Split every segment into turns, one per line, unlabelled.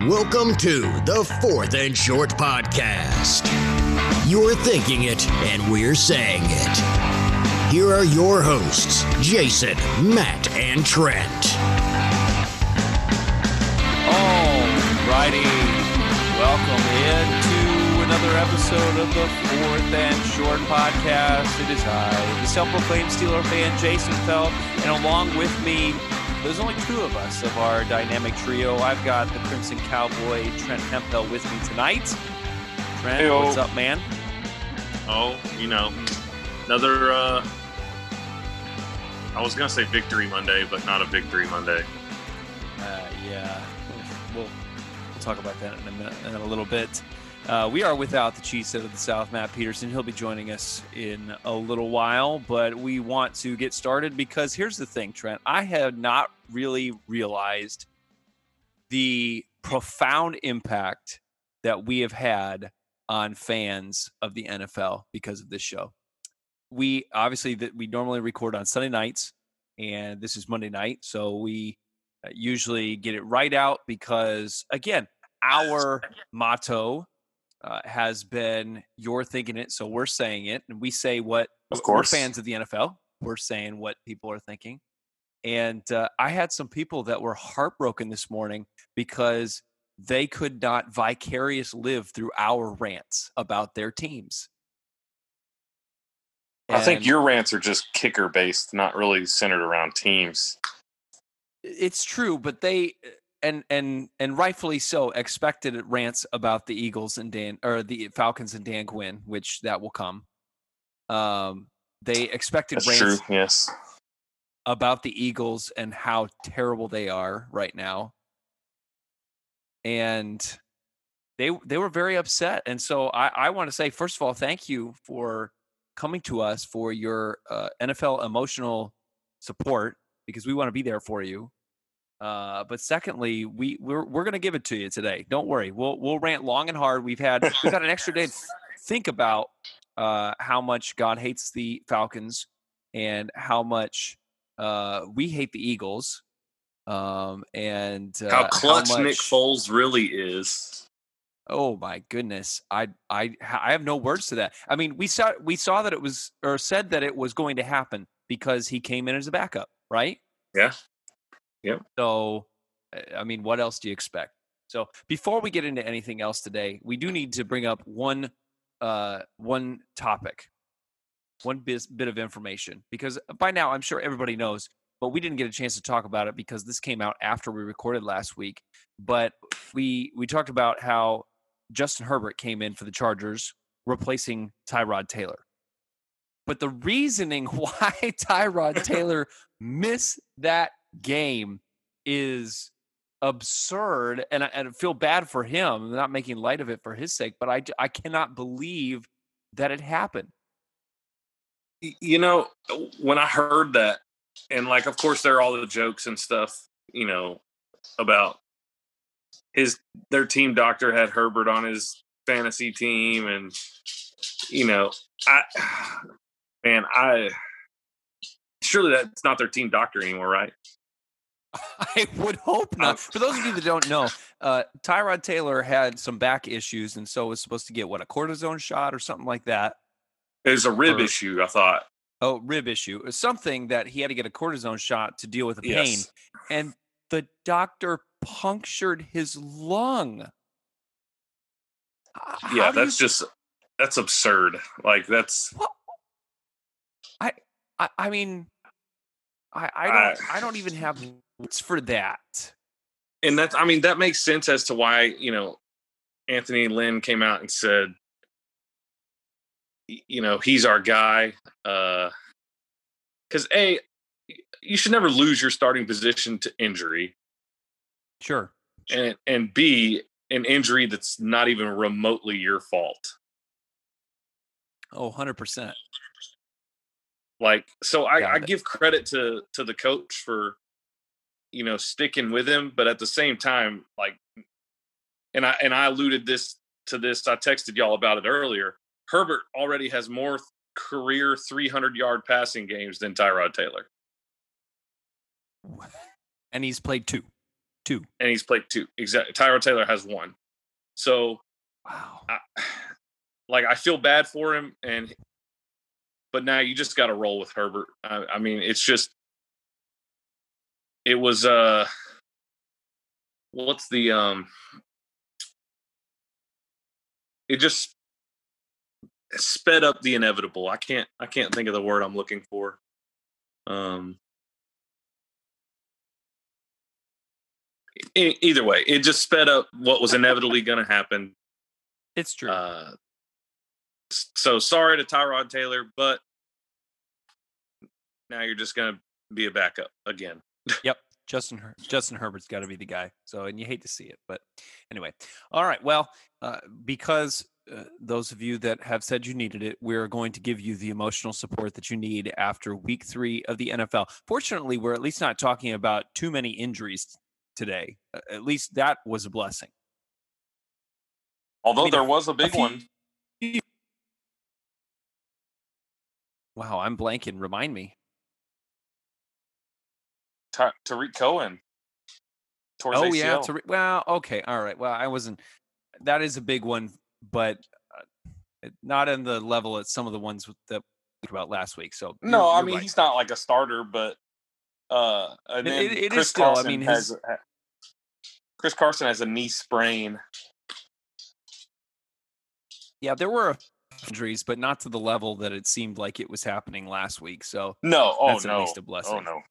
Welcome to the Fourth and Short Podcast. You're thinking it, and we're saying it. Here are your hosts, Jason, Matt, and Trent.
Alrighty, welcome into another episode of the Fourth and Short Podcast. It is I, the self-proclaimed Steeler fan, Jason Felt, and along with me there's only two of us of our dynamic trio. I've got the Crimson Cowboy, Trent Hempel, with me tonight. Trent,
Hey-o.
what's up, man?
Oh, you know, another. uh I was gonna say Victory Monday, but not a Victory Monday.
Uh, yeah, we'll, we'll talk about that in a minute, in a little bit. Uh, we are without the cheesehead of the South, Matt Peterson. He'll be joining us in a little while, but we want to get started because here's the thing, Trent. I have not really realized the profound impact that we have had on fans of the NFL because of this show. We obviously that we normally record on Sunday nights, and this is Monday night, so we uh, usually get it right out because again, our motto uh, has been "You're thinking it," so we're saying it, and we say what
Of course.
fans of the NFL. We're saying what people are thinking. And uh, I had some people that were heartbroken this morning because they could not vicarious live through our rants about their teams.
I think your rants are just kicker based, not really centered around teams.
it's true, but they and and and rightfully so expected rants about the Eagles and Dan or the Falcons and Dan Quinn, which that will come. Um, they expected
That's
rants
true. Yes.
About the Eagles and how terrible they are right now. And they they were very upset. And so I, I want to say, first of all, thank you for coming to us for your uh, NFL emotional support because we want to be there for you. Uh, but secondly, we we're we're gonna give it to you today. Don't worry. We'll we'll rant long and hard. We've had we've got an extra day to think about uh, how much God hates the Falcons and how much uh, we hate the Eagles. Um, and uh,
how clutch
much,
Nick Foles really is.
Oh my goodness, I I I have no words to that. I mean, we saw we saw that it was or said that it was going to happen because he came in as a backup, right?
Yeah. Yep.
So, uh, I mean, what else do you expect? So, before we get into anything else today, we do need to bring up one uh one topic, one bis- bit of information because uh, by now I'm sure everybody knows, but we didn't get a chance to talk about it because this came out after we recorded last week. But we we talked about how Justin Herbert came in for the Chargers, replacing Tyrod Taylor. But the reasoning why Tyrod Taylor missed that game is absurd. And I, and I feel bad for him. I'm not making light of it for his sake, but I, I cannot believe that it happened.
You know, when I heard that, and like, of course, there are all the jokes and stuff, you know, about his their team doctor had Herbert on his fantasy team, and you know, I man, I surely that's not their team doctor anymore, right?
I would hope not.
Um,
For those of you that don't know, uh, Tyrod Taylor had some back issues, and so was supposed to get what a cortisone shot or something like that.
It was a rib
Or-
issue, I thought.
Oh, rib issue, It was something that he had to get a cortisone shot to deal with the pain,
Yes.
and the doctor punctured his lung. How
yeah,
do you
that's just that's absurd. Like that's
I, I mean, I, I
I-
don't, I don't even have words for that.
and that's I mean that makes sense as to why you know Anthony Lynn came out and said you know he's our guy uh because a you should never lose your starting position to injury
Sure.
and and b an injury that's not even remotely your fault
Oh, 100%.
like so I, I give credit to to the coach for you know sticking with him but at the same time like and i and i alluded this to this i texted y'all about it earlier herbert already has more career 300 yard passing games than tyrod taylor
And he's played two. Two.
and he's played two. Exactly. Tyrod Taylor has one. So,
Wow.
I, like, I feel bad for him, and but now you just got to roll with Herbert. I, I mean, it's just it was uh, what's the um, it just sped up the inevitable. I can't I can't think of the word I'm looking for. Um. Either way, it just sped up what was inevitably going to happen.
It's true.
Uh, so sorry to Tyrod Taylor, but now you're just going to be a backup again.
Yep. Justin Her- Justin Herbert's got to be the guy. So, and you hate to see it, but anyway. All right. Well, uh, because uh, those of you that have said you needed it, we're going to give you the emotional support that you need after week three of the NFL. Fortunately, we're at least not talking about too many injuries today. At least that was a blessing.
Although
mean,
there was a big
few-
one.
Wow, I'm blanking. Remind me.
Ta- Tarik Cohen. Towards
Oh yeah,
ACL.
to re- well, okay, all right. Well, I wasn't. That is a big one, but uh, not in the level at some of the ones that we talked about last week. So
no,
you're-
I
you're
mean
right.
he's not like a starter, but uh, and
It- it- it is
Chris
still, I mean, his-
ha- Chris Carson has a knee sprain.
yeah, there were injuries, but not to the level that it seemed like it was happening last week. So
No, oh
That's at least a blessing.
oh no.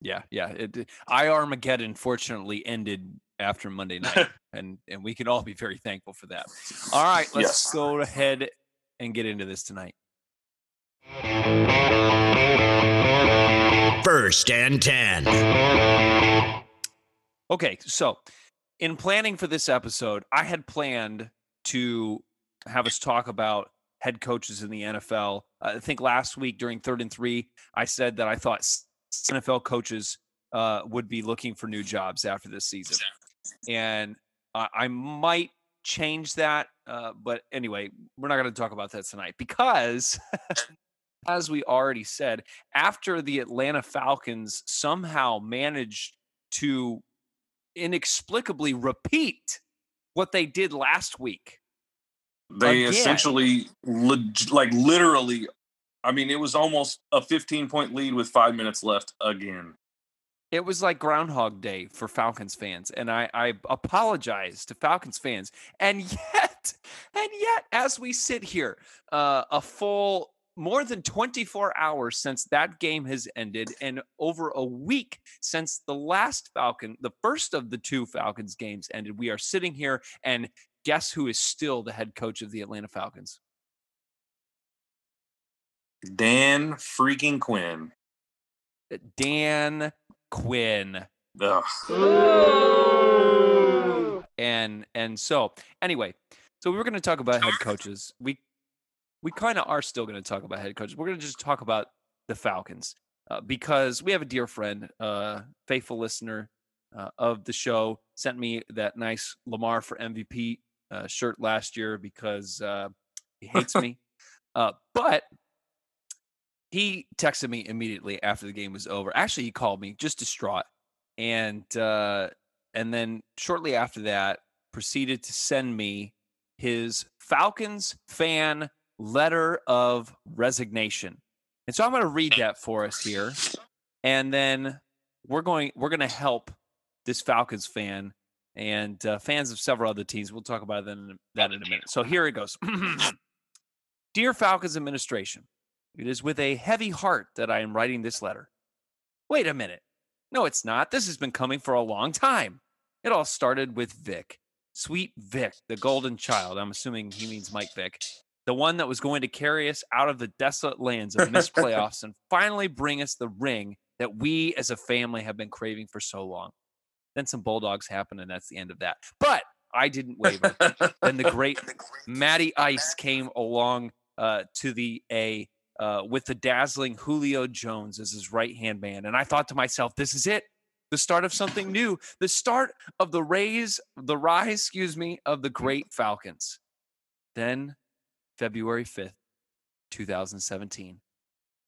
yeah, yeah, it, it- IR Mageddon fortunately ended after Monday night, and and we can all be very thankful for that. All right, let's
Yes.
go ahead and get into this tonight.
First and 10.
Okay, so in planning for this episode, I had planned to have us talk about head coaches in the NFL. I think last week during third and three, I said that I thought NFL coaches uh, would be looking for new jobs after this season, and I I might change that. Uh, but anyway, we're not going to talk about that tonight because. As we already said, after the Atlanta Falcons somehow managed to inexplicably repeat what they did last week.
They
Again.
essentially, like literally, I mean, it was almost a 15 point lead with five minutes left again.
It was like Groundhog Day for Falcons fans, and I, I apologize to Falcons fans. And yet, and yet, as we sit here, uh, a full more than 24 hours since that game has ended, and over a week since the last Falcon, the first of the two Falcons games ended, we are sitting here, and guess who is still the head coach of the Atlanta Falcons?
Dan freaking Quinn.
Dan Quinn.
Ugh.
and and so anyway so we were going to talk about head coaches we we kind of are still going to talk about head coaches we're going to just talk about the falcons uh, because we have a dear friend uh faithful listener uh, of the show sent me that nice lamar for mvp uh, shirt last year because uh he hates me uh but he texted me immediately after the game was over actually he called me just distraught and uh and then shortly after that proceeded to send me his Falcons fan letter of resignation. And so I'm going to read that for us here and then we're going we're going to help this Falcons fan and uh, fans of several other teams. We'll talk about that in, that in a minute. So here it goes. Dear Falcons administration, it is with a heavy heart that I am writing this letter. Wait a minute. No, it's not. This has been coming for a long time. It all started with Vick. Sweet Vick, the golden child. I'm assuming he means Mike Vick. The one that was going to carry us out of the desolate lands of missed playoffs and finally bring us the ring that we as a family have been craving for so long. Then some Bulldogs happened, and that's the end of that. But I didn't waver. then the great Matty Ice came along uh, to the A uh, with the dazzling Julio Jones as his right hand man. And I thought to myself, this is it. The start of something new, the start of the raise, the rise, excuse me, of the great Falcons. Then February 5th, 2017,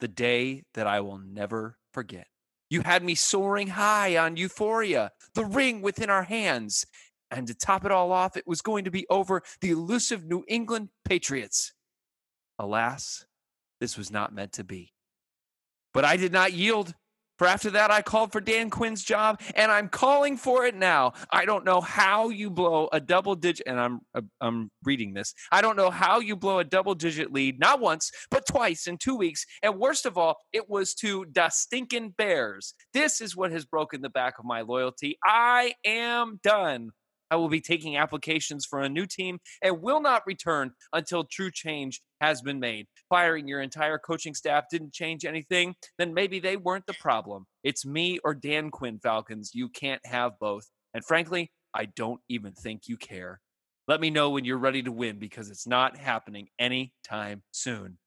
the day that I will never forget. You had me soaring high on euphoria, the ring within our hands. And to top it all off, it was going to be over the elusive New England Patriots. Alas, this was not meant to be. But I did not yield. For after that, I called for Dan Quinn's job, and I'm calling for it now. I don't know how you blow a double digit, and I'm uh, I'm reading this. I don't know how you blow a double digit lead, not once, but twice in two weeks. And worst of all, it was to the stinking Bears. This is what has broken the back of my loyalty. I am done. I will be taking applications for a new team and will not return until true change has been made. Firing your entire coaching staff didn't change anything, then maybe they weren't the problem. It's me or Dan Quinn, Falcons. You can't have both. And frankly, I don't even think you care. Let me know when you're ready to win because it's not happening anytime soon.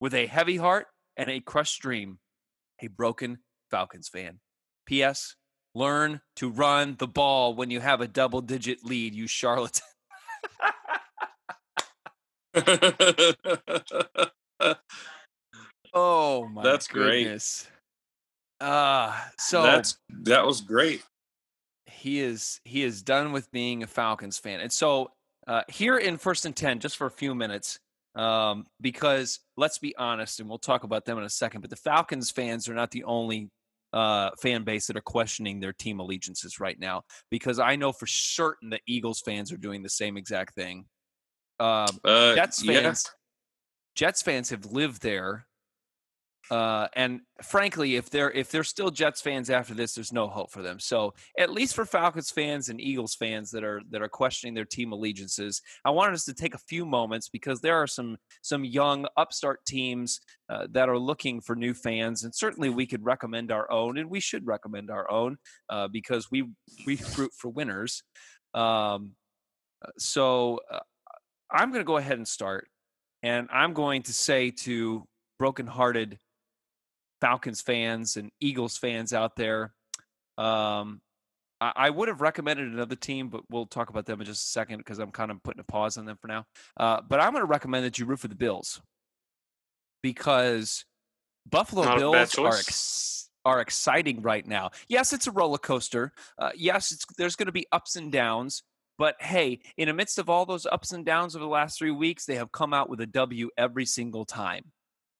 With a heavy heart and a crushed dream, a broken Falcons fan. P.S. Learn to run the ball when you have a double digit lead, you charlatan. oh my
That's great.
goodness. Uh so
That's that was great.
he is he is done with being a Falcons fan. And so uh, here in first and ten, just for a few minutes, um, because let's be honest, and we'll talk about them in a second. But the Falcons fans are not the only uh, fan base that are questioning their team allegiances right now, because I know for certain that Eagles fans are doing the same exact thing. Um,
Uh,
Jets
yeah.
fans, Jets fans have lived there, uh, and frankly, if they're if they're still Jets fans after this, there's no hope for them. So, at least for Falcons fans and Eagles fans that are that are questioning their team allegiances, I wanted us to take a few moments because there are some some young upstart teams uh, that are looking for new fans, and certainly we could recommend our own, and we should recommend our own uh, because we we root for winners. Um, so. I'm going to go ahead and start, and I'm going to say to brokenhearted Falcons fans and Eagles fans out there, um, I, I would have recommended another team, but we'll talk about them in just a second because I'm kind of putting a pause on them for now. Uh, but I'm going to recommend that you root for the Bills because Buffalo
Not
Bills are ex- are exciting right now. Yes, it's a roller coaster. Uh, yes, it's, there's going to be ups and downs. But hey, in the midst of all those ups and downs over the last three weeks, they have come out with a W every single time.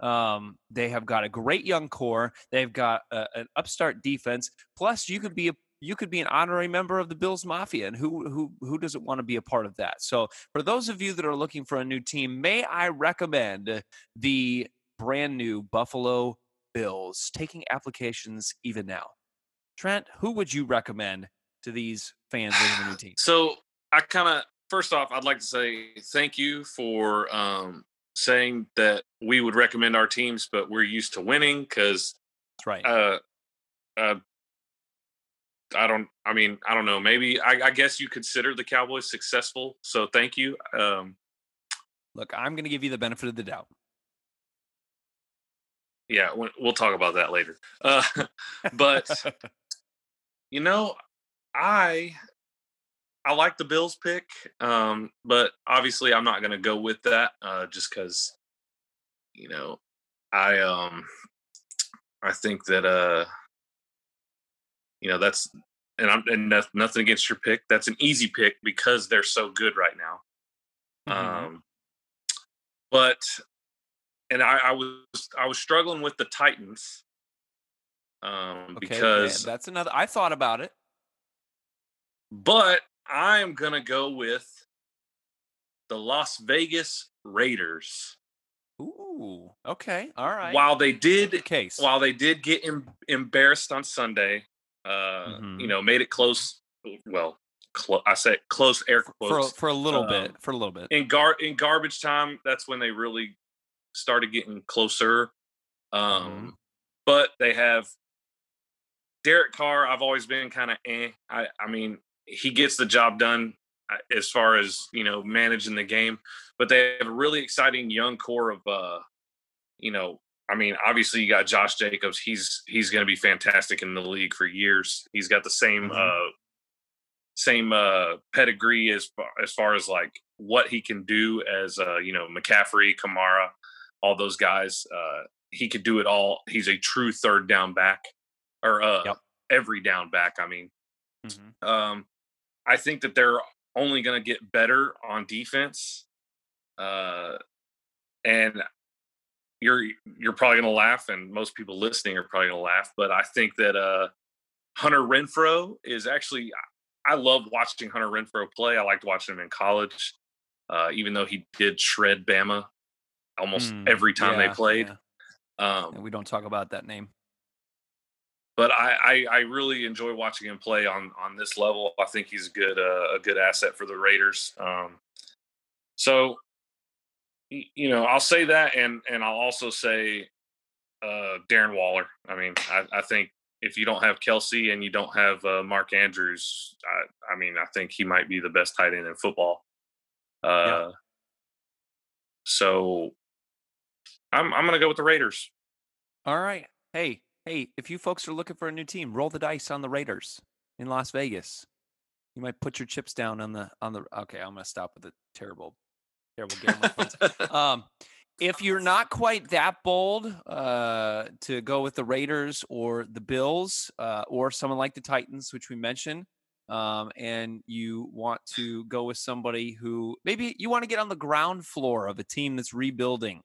Um, they have got a great young core. They've got a, an upstart defense. Plus, you could be a you could be an honorary member of the Bills Mafia, and who who who doesn't want to be a part of that? So, for those of you that are looking for a new team, may I recommend the brand new Buffalo Bills taking applications even now? Trent, who would you recommend to these fans for a new team?
So I kind of first off, I'd like to say thank you for um, saying that we would recommend our teams, but we're used to winning because
That's right.
uh, uh, I don't. I mean, I don't know. Maybe I, I guess you consider the Cowboys successful. So thank you. Um,
Look, I'm going to give you the benefit of the doubt.
yeah, we- we'll talk about that later. Uh, but you know, I I like the Bills pick, um, but obviously I'm not going to go with that uh, just because you know I um I think that uh you know that's and I'm and noth- nothing against your pick. That's an easy pick because they're so good right now.
Mhm.
Um, but and I, I was I was struggling with the Titans um,
Okay, yeah,
because
that's another. I thought about it.
But I am gonna go with the Las Vegas Raiders.
Ooh, okay, all right.
While they did
Good case.
while they did get em- embarrassed on Sunday, uh, you
Mhm.
know, made it close. Well, clo- I said close air
for
quotes.
for a little
um,
bit, for a little bit.
in gar in garbage time, that's when they really started getting closer. Um,
Mm-hmm.
But they have Derek Carr. I've always been kind of eh. I, I mean, he gets the job done uh, as far as you know managing the game. But they have a really exciting young core of, uh, you know, I mean, obviously you got Josh Jacobs. He's he's going to be fantastic in the league for years. He's got the same
Mhm.
uh, same uh, pedigree as far, as far as like what he can do as uh, you know McCaffrey, Kamara, all those guys. Uh, he could do it all. He's a true third down back. or uh,
Yep.
every down back. I mean,
Mhm.
um, I think that they're only going to get better on defense. Uh, and you're you're probably going to laugh, and most people listening are probably going to laugh. But I think that uh, Hunter Renfrow is actually. I love watching Hunter Renfrow play. I liked watching him in college, uh, even though he did shred Bama almost
Mm,
every time
yeah,
they played.
yeah.
Um,
And we don't talk about that name.
But I, I I really enjoy watching him play on on this level. I think he's a good uh, a good asset for the Raiders. Um, so you know, I'll say that, and and I'll also say uh, Darren Waller. I mean, I, I think if you don't have Kelce and you don't have uh, Mark Andrews, I, I mean, I think he might be the best tight end in football. Uh, So I'm I'm gonna go with the Raiders.
All right. Hey, hey, if you folks are looking for a new team, roll the dice on the Raiders in Las Vegas. You might put your chips down on the on the okay, I'm gonna stop with the terrible, terrible game. Um if you're not quite that bold uh, to go with the Raiders or the Bills uh, or someone like the Titans, which we mentioned, um, and you want to go with somebody who maybe you want to get on the ground floor of a team that's rebuilding,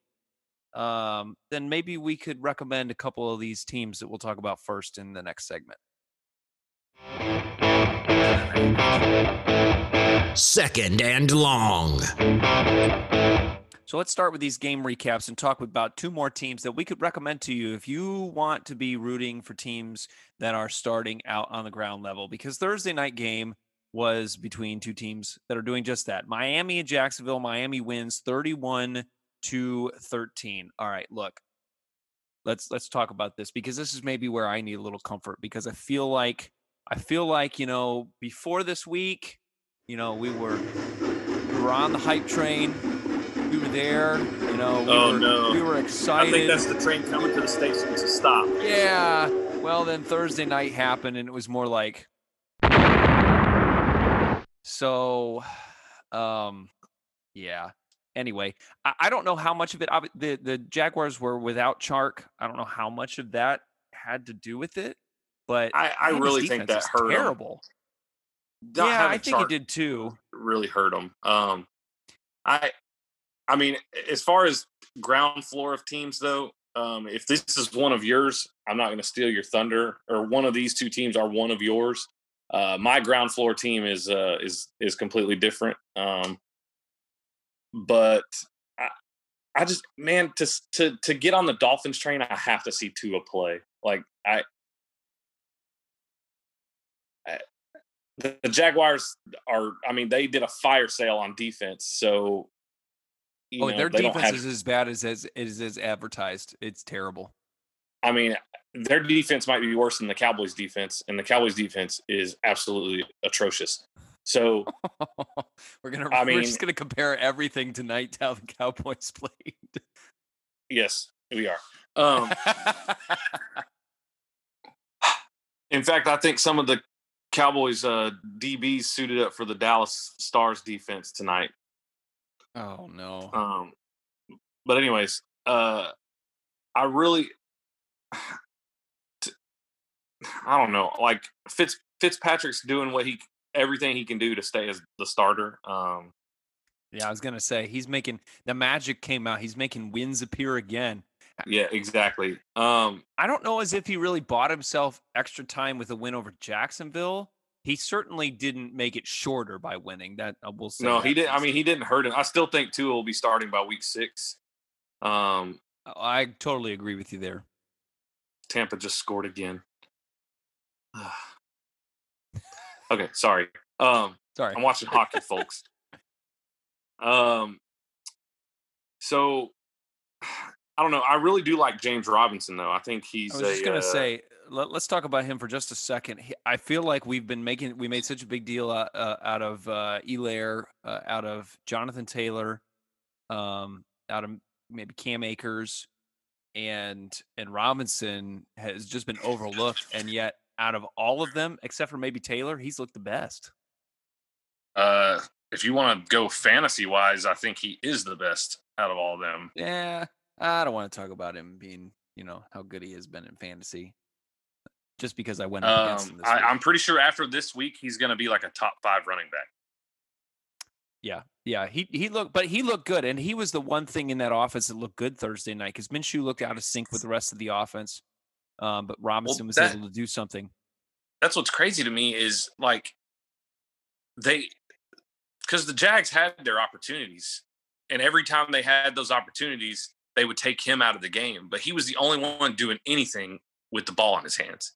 um, then maybe we could recommend a couple of these teams that we'll talk about first in the next segment.
Second and long.
So let's start with these game recaps and talk about two more teams that we could recommend to you if you want to be rooting for teams that are starting out on the ground level. Because Thursday night game was between two teams that are doing just that. Miami and Jacksonville. Miami wins 31 to 13. All right, look. Let's let's talk about this because this is maybe where I need a little comfort because I feel like I feel like, you know, before this week, you know, we were we were on the hype train we were there. You know, we,
Oh,
were,
no.
we were excited.
I think that's the train coming to the station to stop.
yeah. Well, then Thursday night happened, and it was more like. So, um, yeah. Anyway, I, I don't know how much of it. The the Jaguars were without Chark. I don't know how much of that had to do with it, but
I, I really think that hurt
terrible.
Not
yeah, I think
Chark
it did too.
really hurt them. Um, I, I mean, as far as ground floor of teams, though, um, if this is one of yours, I'm not going to steal your thunder. Or one of these two teams are one of yours. Uh, my ground floor team is uh, is is completely different. Um, but I, I just man to to to get on the Dolphins train, I have to see Tua play. Like I. I- The Jaguars are, I mean, they did a fire sale on defense. So,
Oh,
know,
their defense
have-
is as bad as as is as advertised. It's terrible.
I mean, their defense might be worse than the Cowboys' defense, and the Cowboys' defense is absolutely atrocious. So,
we're gonna
I
we're just gonna compare everything tonight to how the Cowboys played.
yes, we are. Um, in fact, I think some of the Cowboys uh, DBs suited up for the Dallas Stars defense tonight.
oh no.
Um, but anyways, uh, I really, t- I don't know. Like Fitz Fitzpatrick's doing what he everything he can do to stay as the starter. Um,
Yeah, I was gonna say he's making the magic came out. He's making wins appear again.
yeah, exactly. Um,
I don't know as if he really bought himself extra time with a win over Jacksonville. He certainly didn't make it shorter by winning. That I will say.
no, he didn't. I mean, he didn't hurt him. I still think Tua will be starting by week six. Um,
I totally agree with you there.
Tampa just scored again. okay, sorry. Um,
Sorry.
I'm watching hockey, folks. Um, so I don't know. I really do like James Robinson, though. I think he's.
I was just gonna
uh,
say, let, us talk about him for just a second. He, I feel like we've been making, we made such a big deal out, uh, out of uh, Helaire, uh, out of Jonathan Taylor, um, out of maybe Cam Akers, and and Robinson has just been overlooked, and yet out of all of them, except for maybe Taylor, he's looked the best.
Uh, if you want to go fantasy wise, I think he is the best out of all of them.
Yeah, I don't want to talk about him being, you know, how good he has been in fantasy. just because I went up against him
Um, I. I'm pretty sure after this week, he's going to be like a top five running back.
Yeah, yeah, he he looked, but he looked good, and he was the one thing in that offense that looked good Thursday night because Minshew looked out of sync with the rest of the offense, um, but Robinson was
that-
able to do something.
That's what's crazy to me is like they, because the Jags had their opportunities, and every time they had those opportunities, they would take him out of the game. But he was the only one doing anything with the ball in his hands.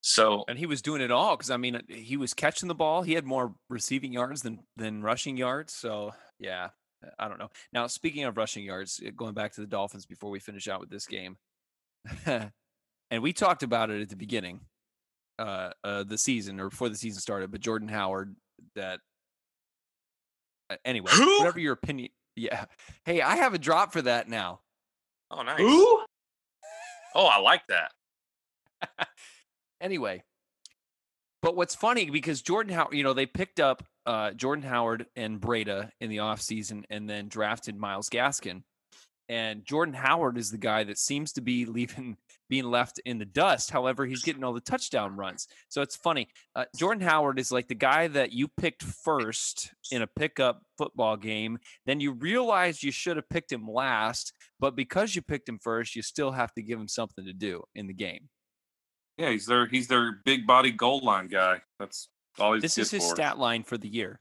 So
And he was doing it all because I mean he was catching the ball. He had more receiving yards than than rushing yards. So yeah, I don't know. Now speaking of rushing yards, uh, going back to the Dolphins before we finish out with this game, and we talked about it at the beginning, uh, uh, the season or before the season started. But Jordan Howard, that uh, anyway,
Who?
whatever your opinion. Yeah. Hey, I have a drop for that now.
oh nice.
Who?
Oh, I like that.
anyway, but what's funny because Jordan Howard, you know, they picked up uh, Jordan Howard and Breida in the offseason and then drafted Myles Gaskin. And Jordan Howard is the guy that seems to be leaving, being left in the dust. However, he's getting all the touchdown runs. So it's funny. Uh, Jordan Howard is like the guy that you picked first in a pickup football game. Then you realize you should have picked him last, but because you picked him first, you still have to give him something to do in the game.
Yeah, he's their he's their big body goal line guy. That's all he's
This is his
for.
stat line for the year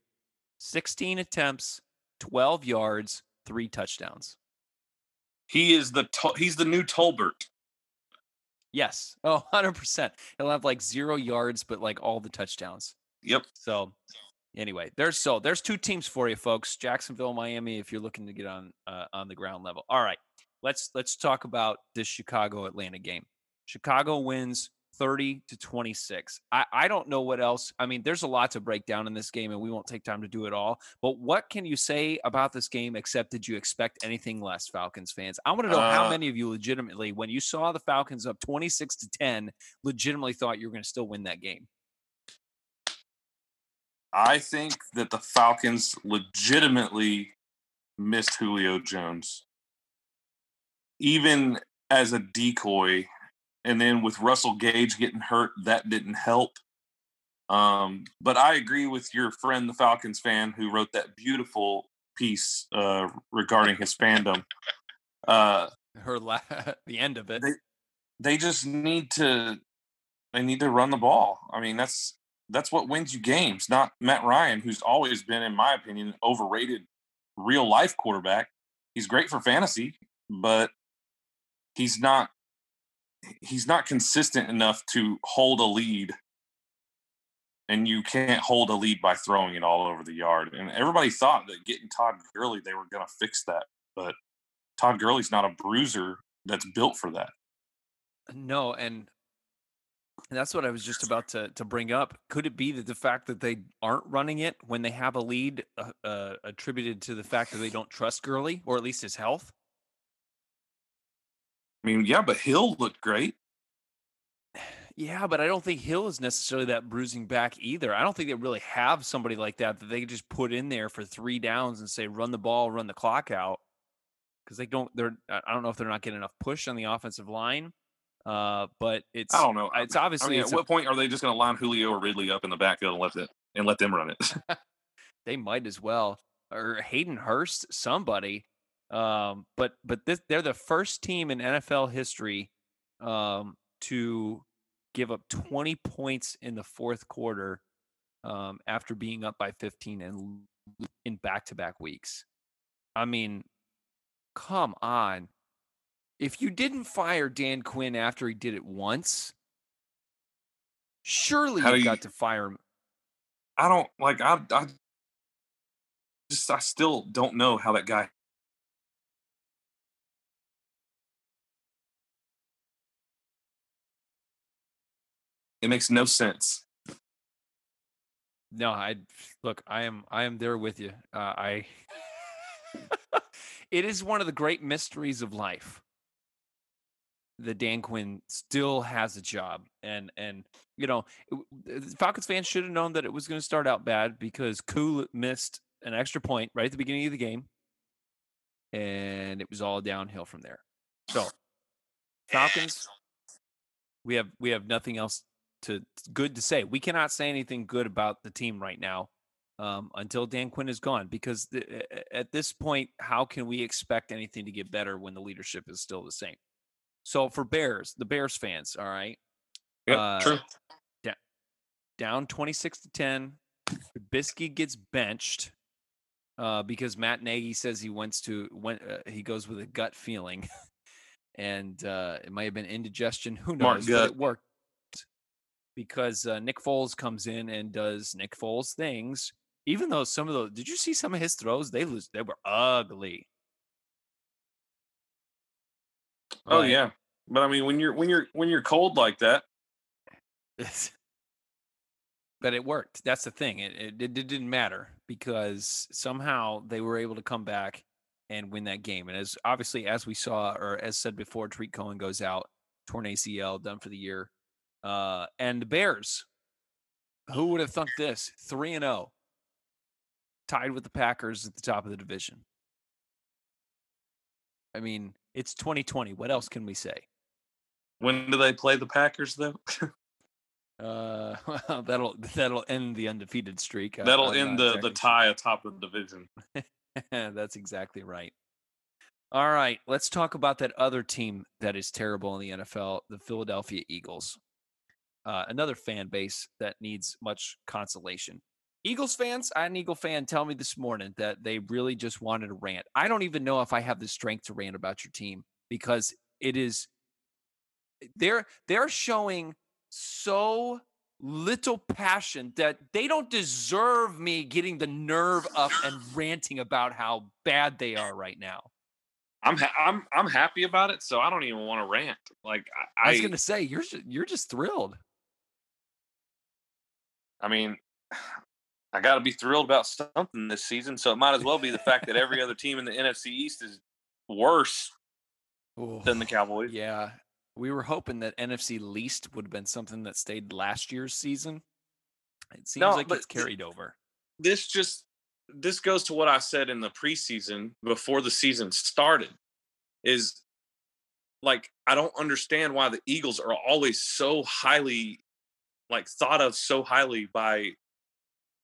16 attempts, 12 yards, three touchdowns.
He is the he's the new Tolbert.
Yes. Oh, 100%. He'll have like zero yards, but like all the touchdowns.
Yep.
So, anyway, there's so there's two teams for you, folks. Jacksonville, Miami. If you're looking to get on uh, on the ground level. All right, let's let's talk about this Chicago Atlanta game. Chicago wins 30 to 26. I, I don't know what else. I mean, there's a lot to break down in this game, and we won't take time to do it all. But what can you say about this game except did you expect anything less, Falcons fans? I want to know how
Uh,
many of you legitimately, when you saw the Falcons up 26 to 10, legitimately thought you were going to still win that game.
I think that the Falcons legitimately missed Julio Jones. Even as a decoy, and then with Russell Gage getting hurt, that didn't help. Um, but I agree with your friend, the Falcons fan, who wrote that beautiful piece uh, regarding his fandom. Uh,
Her la- the end of it.
They- they just need to they need to run the ball. I mean, that's that's what wins you games, not Matt Ryan, who's always been, in my opinion, overrated real life quarterback. He's great for fantasy, but he's not he's not consistent enough to hold a lead. And you can't hold a lead by throwing it all over the yard. And everybody thought that getting Todd Gurley, they were going to fix that. But Todd Gurley's not a bruiser that's built for that.
No, and and that's what I was just about to to bring up. Could it be that the fact that they aren't running it when they have a lead uh, uh, attributed to the fact that they don't trust Gurley or at least his health?
I mean, yeah, but Hill looked great.
Yeah, but I don't think Hill is necessarily that bruising back either. I don't think they really have somebody like that that they could just put in there for three downs and say run the ball, run the clock out. Because they don't, they're. I I don't know if they're not getting enough push on the offensive line. Uh, but it's.
I don't know.
It's
I
obviously
mean,
it's
at
a-
what point are they just going to line Julio or Ridley up in the backfield and let it and let them run it?
they might as well or Hayden Hurst, somebody. Um, but but this, they're the first team in NFL history um, to give up 20 points in the fourth quarter um, after being up by 15 and in back-to-back weeks. I mean, come on. If you didn't fire Dan Quinn after he did it once, surely
How
you got to fire him
I don't like. I, I just I still don't know how that guy. It makes no sense.
No, I look. I am. I am there with you. Uh, I. it is one of the great mysteries of life. That Dan Quinn still has a job, and and you know, Falcons fans should have known that it was going to start out bad because Koo missed an extra point right at the beginning of the game, and it was all downhill from there. So, Falcons We have we have nothing else to good to say. We cannot say anything good about the team right now um, until Dan Quinn is gone. Because the, at this point, how can we expect anything to get better when the leadership is still the same? So for Bears, the Bears fans, all right.
Yep,
Uh,
true.
Down twenty six to ten. Trubisky gets benched uh, because Matt Nagy says he wants to. Went, uh, he goes with a gut feeling, and uh, it might have been indigestion. Who knows? But it worked because uh, Nick Foles comes in and does Nick Foles things. Even though some of those, did you see some of his throws? They lose. They were ugly.
Oh
Like,
yeah, but I mean, when you're when you're when you're cold like that,
but it worked. That's the thing. It, it it didn't matter because somehow they were able to come back and win that game. And as obviously as we saw or as said before, Tarik Cohen goes out, torn ACL, done for the year. Uh, and the Bears, who would have thunk this? Three and zero, tied with the Packers at the top of the division. I mean, it's 2020. What else can we say?
when do they play the Packers though?
Uh, well, that'll that'll end the undefeated streak.
That'll end the the tie atop of the division.
That's exactly right. All right, let's talk about that other team that is terrible in the NFL, the Philadelphia Eagles. Uh, another fan base that needs much consolation. Eagles fans, I had an Eagle fan tell me this morning that they really just wanted to rant. I don't even know if I have the strength to rant about your team because it is they're they're showing so little passion that they don't deserve me getting the nerve up and ranting about how bad they are right now.
I'm ha- I'm I'm happy about it, so I don't even want to rant. Like
I
I,
was going to say you're you're just thrilled.
I mean, I got to be thrilled about something this season, so it might as well be the fact that every other team in the NFC East is worse than the Cowboys.
Yeah, we were hoping that NFC least would have been something that stayed last year's season. It seems
No,
like it's
th-
carried over.
This just this goes to what I said in the preseason before the season started. Is like I don't understand why the Eagles are always so highly like thought of so highly by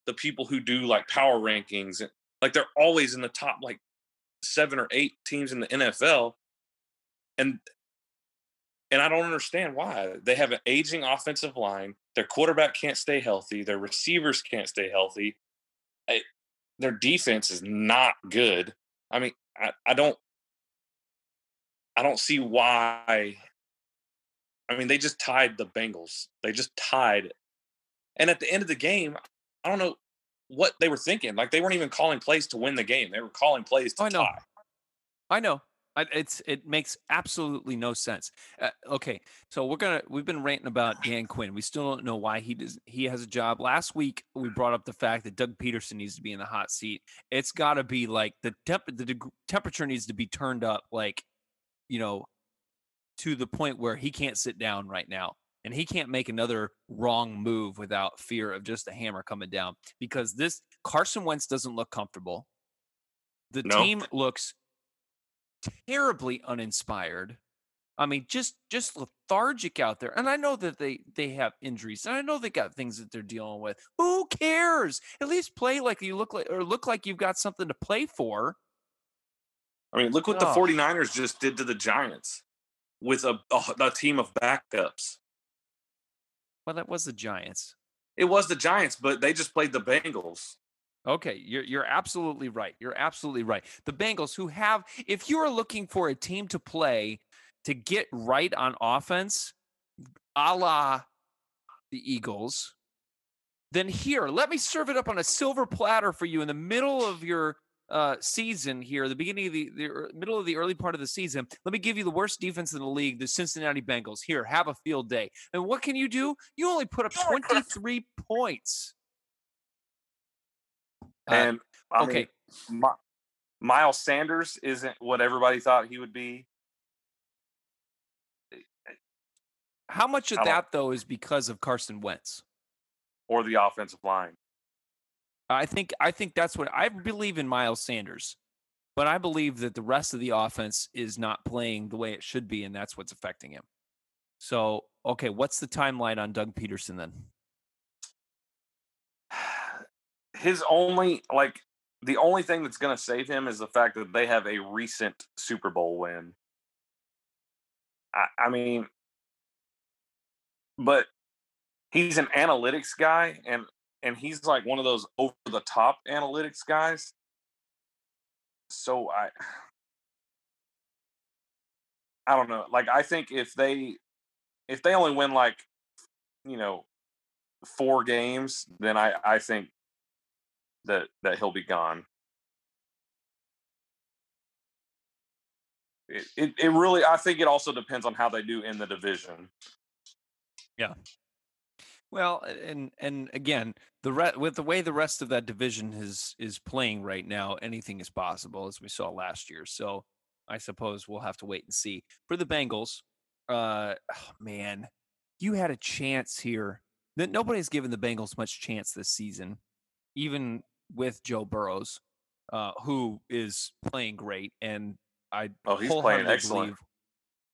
the people who do like power rankings like they're always in the top like seven or eight teams in the NFL and and I don't understand why. They have an aging offensive line their quarterback can't stay healthy their receivers can't stay healthy I- their defense is not good. I mean I, I don't I don't see why I mean, they just tied the Bengals. They just tied. And at the end of the game, I don't know what they were thinking. Like they weren't even calling plays to win the game. They were calling plays to
Oh, I know.
tie.
I know. I, it's it makes absolutely no sense. Uh, okay, so we're gonna we've been ranting about Dan Quinn. We still don't know why he does he has a job. Last week we brought up the fact that Doug Pederson needs to be in the hot seat. It's got to be like the temp the deg- temperature needs to be turned up like you know to the point where he can't sit down right now and he can't make another wrong move without fear of just a hammer coming down because this Carson Wentz doesn't look comfortable. The
No.
team looks terribly uninspired. I mean, just just lethargic out there. And I know that they they have injuries, and I know they got things that they're dealing with. Who cares? At least play like you look like, or look like you've got something to play for.
I mean, look what the
Oh.
49ers just did to the Giants with a, a, a team of backups.
Well, that was the Giants.
It was the Giants, but they just played the Bengals.
Okay, you're you're absolutely right. You're absolutely right. The Bengals, who have, if you are looking for a team to play to get right on offense, a la the Eagles, then here, let me serve it up on a silver platter for you in the middle of your uh, season here, the beginning of the, the middle of the early part of the season. Let me give you the worst defense in the league, the Cincinnati Bengals. Here, have a field day. And what can you do? You only put up 23 points. Uh,
And I
okay.
mean, Mi- Miles Sanders isn't what everybody thought he would be.
How much of that though is because of Carson Wentz?
or the offensive line.
I think I think that's what I believe in Miles Sanders, but I believe that the rest of the offense is not playing the way it should be, and that's what's affecting him. So okay, what's the timeline on Doug Pederson then?
His only like the only thing that's going to save him is the fact that they have a recent Super Bowl win. I, I mean, but he's an analytics guy, and and he's like one of those over the top analytics guys. So I I don't know. Like I think if they if they only win like you know four games, then I I think that that he'll be gone. It, it, it really I think it also depends on how they do in the division.
Yeah. Well, and and again, the re- with the way the rest of that division is is playing right now, anything is possible, as we saw last year. So I suppose we'll have to wait and see. For the Bengals, uh, oh, man, you had a chance here. That nobody's given the Bengals much chance this season, even with Joe Burrows, uh, who is playing great, and I
oh he's playing excellent.
Believe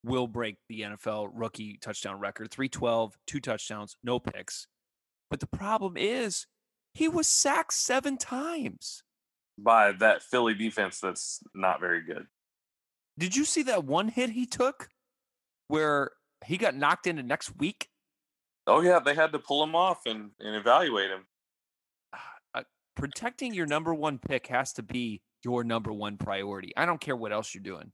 will break the NFL rookie touchdown record 312, two touchdowns, no picks. But the problem is he was sacked seven times
by that Philly defense that's not very good.
Did you see that one hit he took where he got knocked into next week?
Oh, yeah. They had to pull him off and, and evaluate him.
Uh, protecting your number one pick has to be your number one priority. I don't care what else you're doing.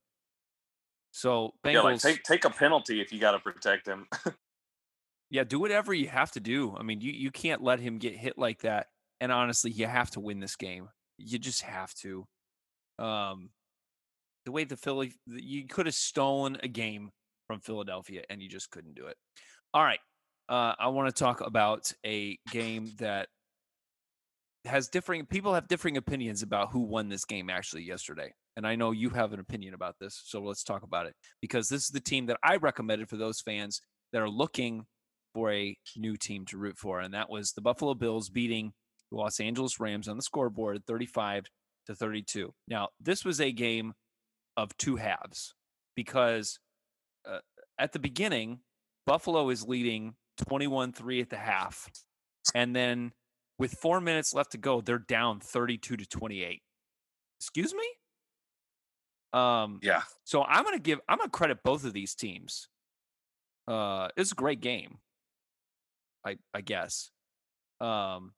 So Bengals, yeah, like
take take a penalty if you got to protect him.
yeah, do whatever you have to do. I mean, you you can't let him get hit like that. And honestly, you have to win this game. You just have to. Um, the way the Philly, you could have stolen a game from Philadelphia, and you just couldn't do it. All right, uh, I want to talk about a game that has differing people have differing opinions about who won this game actually yesterday and I know you have an opinion about this, so let's talk about it because this is the team that I recommended for those fans that are looking for a new team to root for, and that was the Buffalo Bills beating the Los Angeles Rams on the scoreboard 35 to 32. Now, this was a game of two halves because uh, at the beginning, Buffalo is leading 21 3 at the half. And then with four minutes left to go, they're down 32 to 28. Excuse me? Um,
yeah.
So I'm gonna give I'm gonna credit both of these teams. Uh, it's a great game. I I guess. Um,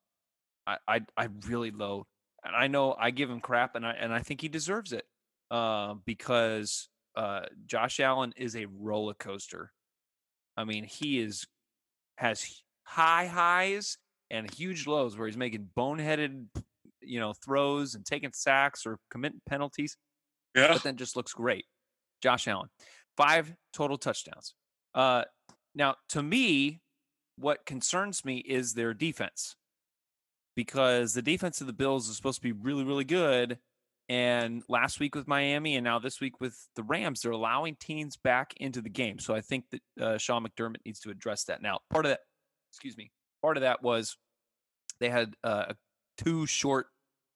I I I really low, and I know I give him crap, and I and I think he deserves it. Uh, because uh, Josh Allen is a roller coaster. I mean, he is has high highs and huge lows where he's making boneheaded, you know, throws and taking sacks or committing penalties.
Yeah.
But then just looks great. Josh Allen, five total touchdowns. Uh, now, to me, what concerns me is their defense because the defense of the Bills is supposed to be really, really good. And last week with Miami, and now this week with the Rams, they're allowing teams back into the game. So I think that uh, Sean McDermott needs to address that. Now, part of that, excuse me, part of that was they had uh, two short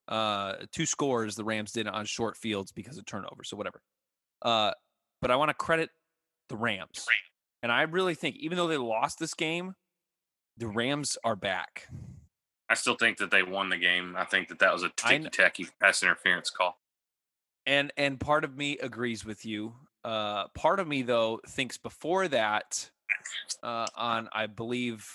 uh, two scores the Rams did on short fields because of turnover. So whatever. Uh, but I want to credit the Rams, and I really think even though they lost this game, the Rams are back.
I still think that they won the game. I think that that was a ticky tacky pass interference call.
And and part of me agrees with you. Uh, part of me though thinks before that, uh, on I believe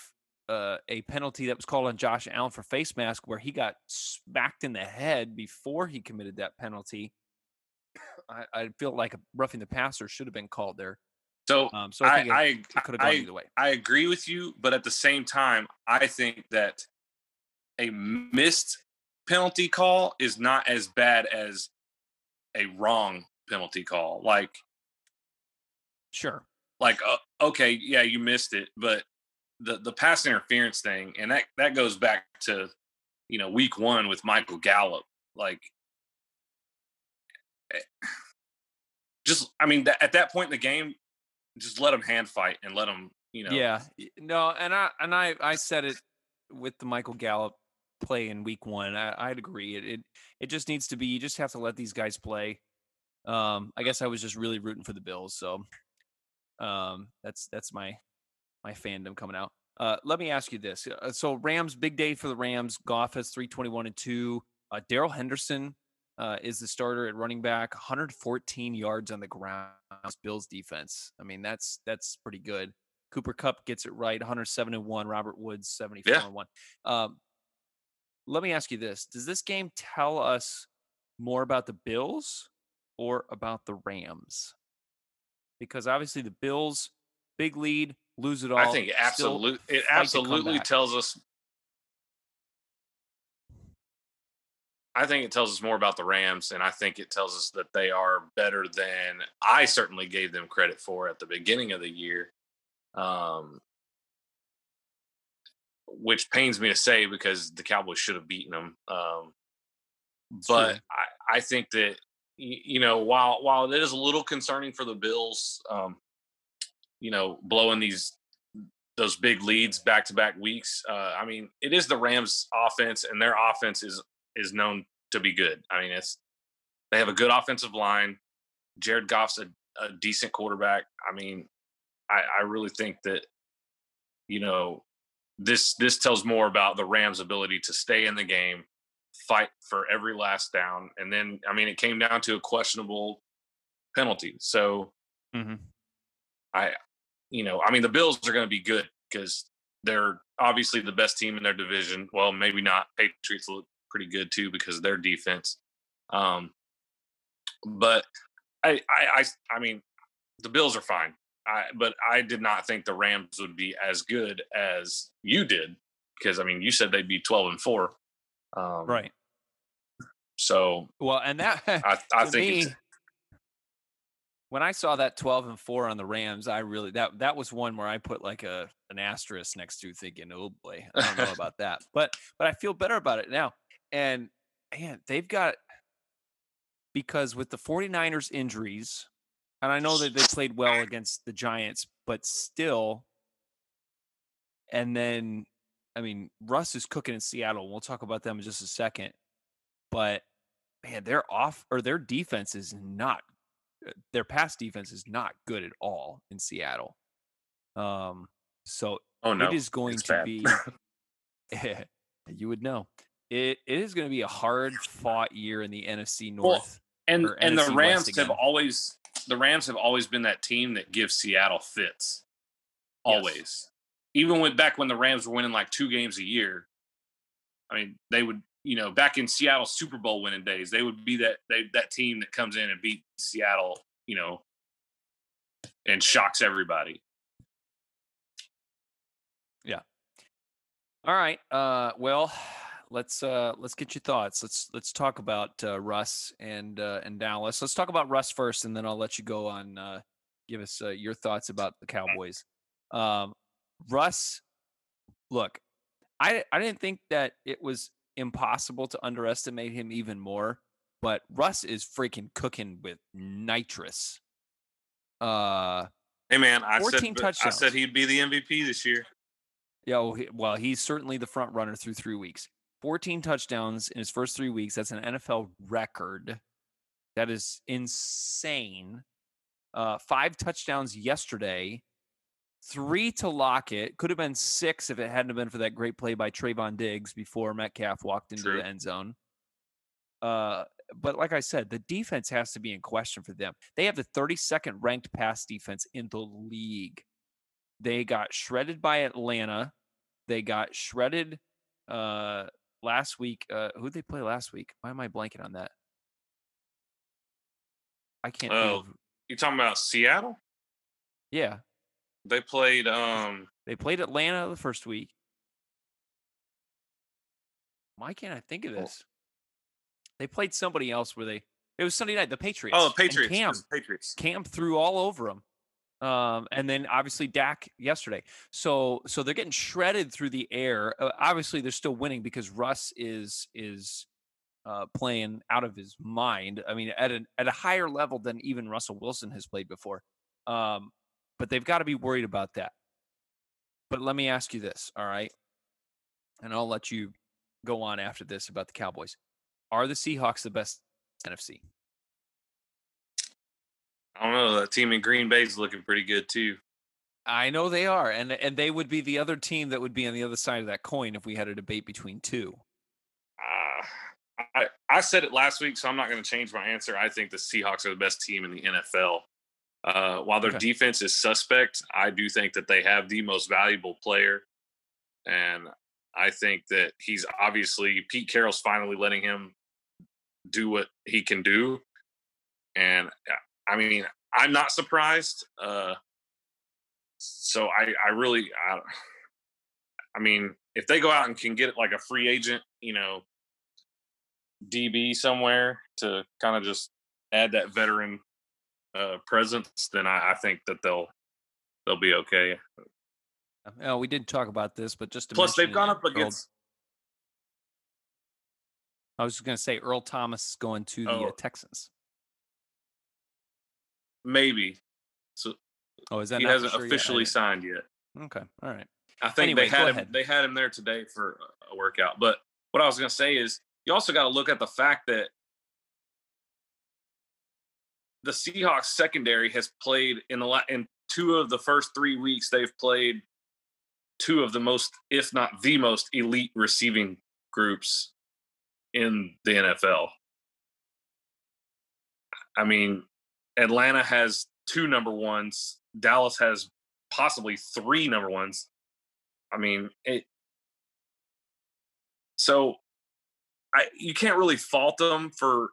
uh, a penalty that was called on Josh Allen for face mask, where he got smacked in the head before he committed that penalty. I, I feel like a roughing the passer should have been called there.
So, um, so I, I, it, it could have gone I, either way. I agree with you, but at the same time, I think that a missed penalty call is not as bad as a wrong penalty call. Like,
sure,
like uh, okay, yeah, you missed it, but the the pass interference thing, and that that goes back to you know week one with Michael Gallup. Like, eh, just I mean, at that point in the game, just let them hand fight and let them you know.
Yeah, no, and I and I I said it with the Michael Gallup play in week one. I, would agree. It, it it just needs to be. You just have to let these guys play. Um, I guess I was just really rooting for the Bills, so um, that's that's my my fandom coming out. Uh, let me ask you this. Uh, so Rams, big day for the Rams. Goff has 321 and 2. Uh, Darrell Henderson uh, is the starter at running back, 114 yards on the ground. Bills defense. I mean, that's that's pretty good. Cooper Kupp gets it right, 107 and 1. Robert Woods, 74
Yeah.
and 1. Um, let me ask you this. Does this game tell us more about the Bills or about the Rams? Because obviously the Bills, big lead, lose it all.
I think it absolutely it absolutely tells us. I think it tells us more about the Rams, and I think it tells us that they are better than I certainly gave them credit for at the beginning of the year. Um, which pains me to say because the Cowboys should have beaten them. Um, but. I, I think that you know while while it is a little concerning for the Bills, um, you know, blowing these those big leads back to back weeks. Uh, I mean, it is the Rams' offense, and their offense is is known to be good. I mean, it's they have a good offensive line. Jared Goff's a, a decent quarterback. I mean, I, I really think that you know this this tells more about the Rams' ability to stay in the game, fight for every last down, and then I mean, it came down to a questionable penalty. So
Mm-hmm.
I, you know, I mean, the Bills are going to be good because they're obviously the best team in their division. Well, maybe not. Patriots look pretty good too because of their defense. Um, but I, I, I, I mean, the Bills are fine. I, but I did not think the Rams would be as good as you did because I mean, you said they'd be twelve and four. Um,
right.
So
Well, and that
I, I think
me,
it's,
when I saw that 12 and 4 on the Rams, I really that that was one where I put like a an asterisk next to thinking, "Oh boy, I don't know about that." But but I feel better about it now. And man, they've got because with the 49ers injuries, and I know that they played well against the Giants, but still and then I mean, Russ is cooking in Seattle. We'll talk about them in just a second. But man, their off or their defense is not their pass defense is not good at all in Seattle. Um, so
oh no,
it is going
it's
to
bad.
be you would know. It it is going to be a hard fought year in the NFC
Well,
North.
and and the
NFC West
Rams have always the Rams have always been that team that gives Seattle fits.
Yes.
Always. Even when back when the Rams were winning like two games a year. I mean, they would, you know, back in Seattle Super Bowl winning days, they would be that they that team that comes in and beat Seattle, you know, and shocks everybody. Yeah.
All right. Uh, well, let's uh, let's get your thoughts. Let's let's talk about uh, Russ and uh, and Dallas. Let's talk about Russ first, and then I'll let you go on. Uh, give us uh, your thoughts about the Cowboys. Um, Russ, look, I I didn't think that it was impossible to underestimate him even more, but Russ is freaking cooking with nitrous. Uh,
Hey man, I
14
said I said he'd be the MVP this year.
Yeah, well, he, well, he's certainly the front runner through three weeks. 14 touchdowns in his first three weeks. That's an NFL record. That is insane. Uh, five touchdowns yesterday, three to Lockett. Could have been six if it hadn't been for that great play by Trevon Diggs before Metcalf walked into
True.
the end zone. Uh, but like I said, the defense has to be in question for them. They have the 32nd ranked pass defense in the league. They got shredded by Atlanta. They got shredded uh last week. Uh who did they play last week? Why am I blanking on that? I can't
Oh.
of
You talking about Seattle?
yeah.
They played um
They played Atlanta the first week. Why can't I think of
Oh.
this? They played somebody else where they it was Sunday night, the Patriots.
oh
and
Patriots.
Cam,
Patriots.
Cam threw all over them. Um, and then obviously Dak yesterday. So so they're getting shredded through the air. Uh, obviously they're still winning because Russ is is uh, playing out of his mind. I mean, at an at a higher level than even Russell Wilson has played before. Um, but they've got to be worried about that. But let me ask you this, all right? And I'll let you go on after this about the Cowboys. Are the Seahawks the best NFC?
I don't know. That team in Green Bay's looking pretty good too.
I know they are, and and they would be the other team that would be on the other side of that coin if we had a debate between two.
Uh, I I said it last week, so I'm not going to change my answer. I think the Seahawks are the best team in the NFL. Uh, while their
Okay.
defense is suspect, I do think that they have the most valuable player, and I think that he's obviously Pete Carroll's finally letting him do what he can do, and uh, I mean I'm not surprised. Uh, so I I really I, I mean if they go out and can get like a free agent, you know, DB somewhere to kind of just add that veteran uh, presence, then I, I think that they'll they'll be okay.
Oh, we did talk about this, but just to
Plus, they've gone
it,
up
Earl-
against.
I was just going to say Earl Thomas is going to the uh,
Oh.
Texans.
Maybe. So
Oh, is that
he hasn't
sure
officially
didn't-
signed yet.
Okay, all right.
I think
Anyway,
they had him.
ahead.
They had him there today for a workout. But what I was going to say is, you also got to look at the fact that the Seahawks secondary has played in the la- in two of the first three weeks. They've played two of the most, if not the most, elite receiving groups in the NFL. I mean, Atlanta has two number ones. Dallas has possibly three number ones. I mean, it. So, I you can't really fault them for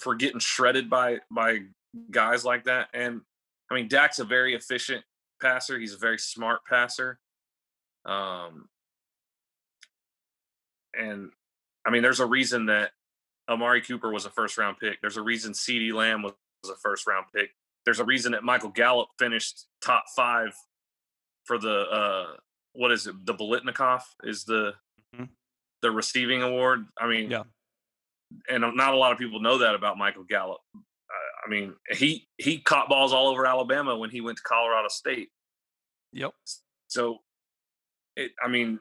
for getting shredded by by guys like that. And I mean, Dak's a very efficient passer. He's a very smart passer. Um, and I mean, there's a reason that Amari Cooper was a first round pick. There's a reason CeeDee Lamb was, was a first round pick. There's a reason that Michael Gallup finished top five for the uh, what is it? The Biletnikoff is the
Mhm.
the receiving award. I mean,
Yeah.
And not a lot of people know that about Michael Gallup. Uh, I mean, he he caught balls all over Alabama when he went to Colorado State.
Yep.
So, it, I mean,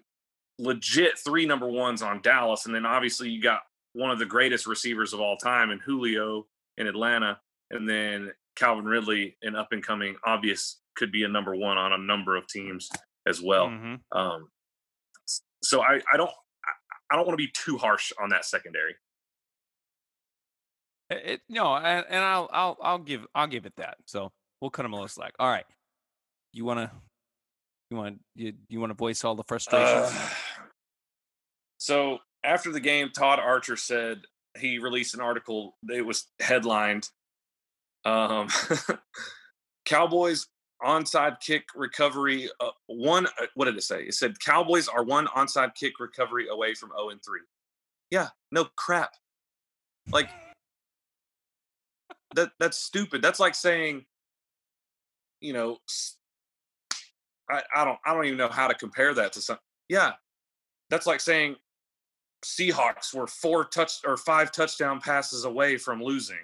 legit three number ones on Dallas, and then obviously you got one of the greatest receivers of all time in Julio in Atlanta, and then Calvin Ridley, an up and coming, obvious could be a number one on a number of teams as well.
Mhm.
Um, so I, I don't I don't want to be too harsh on that secondary.
It, no, and, and I'll I'll I'll give I'll give it that. So we'll cut him a little slack. All right. You wanna you want you you want to voice all the frustrations?
Uh, so after the game, Todd Archer said he released an article. It was headlined um, Cowboys onside kick recovery. Uh, one, uh, what did it say? It said Cowboys are one onside kick recovery away from 0 and 3. Yeah, no crap. Like, that that's stupid. That's like saying, you know, I don't I don't even know how to compare that to some. Yeah, that's like saying Seahawks were four touch or five touchdown passes away from losing.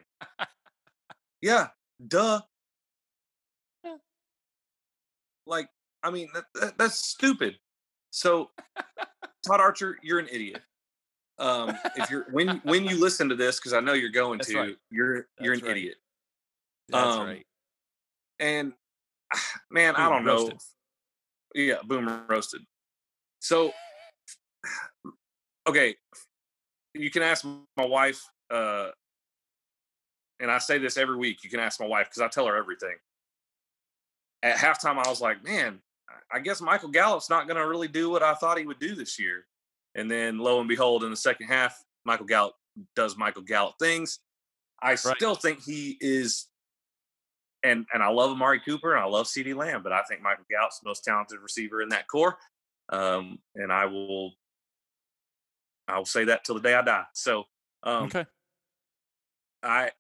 yeah, duh.
Yeah.
Like, I mean, that, that, that's stupid. So, Todd Archer, you're an idiot. Um, if you're when when you listen to this, because I know you're going
That's
to,
right.
you're you're an
right.
idiot.
That's
um,
right.
And man, I don't know.
roasted.
Yeah, boom roasted. So, okay, you can ask my wife, uh, and I say this every week. You can ask my wife because I tell her everything. At halftime, I was like, man, I guess Michael Gallup's not going to really do what I thought he would do this year. And then, lo and behold, in the second half, Michael Gallup does Michael Gallup things. I still think he is and and I love Amari Cooper and I love CeeDee Lamb, but I think Michael Gallup's the most talented receiver in that core. Um, and I will I will say that till the day I die. So um
okay.
I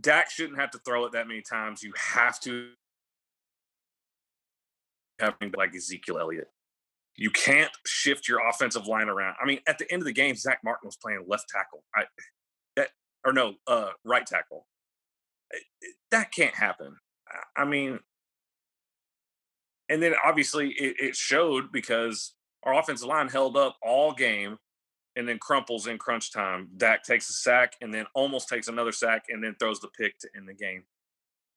Dak shouldn't have to throw it that many times. You have to having like Ezekiel Elliott. You can't shift your offensive line around. I mean, at the end of the game, Zack Martin was playing left tackle. I that or no, uh, right tackle. That can't happen. I- I mean, and then obviously it, it showed because our offensive line held up all game and then crumples in crunch time. Dak takes a sack and then almost takes another sack and then throws the pick to end the game.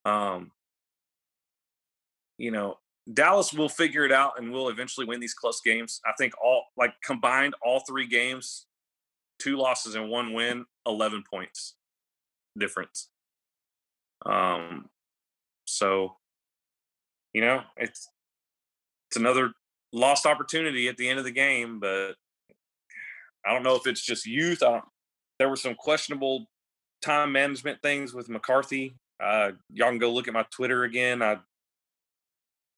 Um, you know, Dallas will figure it out and will eventually win these close games. I think all like combined all three games, two losses and one win, 11 points difference. Um so you know, it's it's another lost opportunity at the end of the game, but I don't know if it's just youth. I don't, there were some questionable time management things with McCarthy. Uh, y'all can go look at my Twitter again. I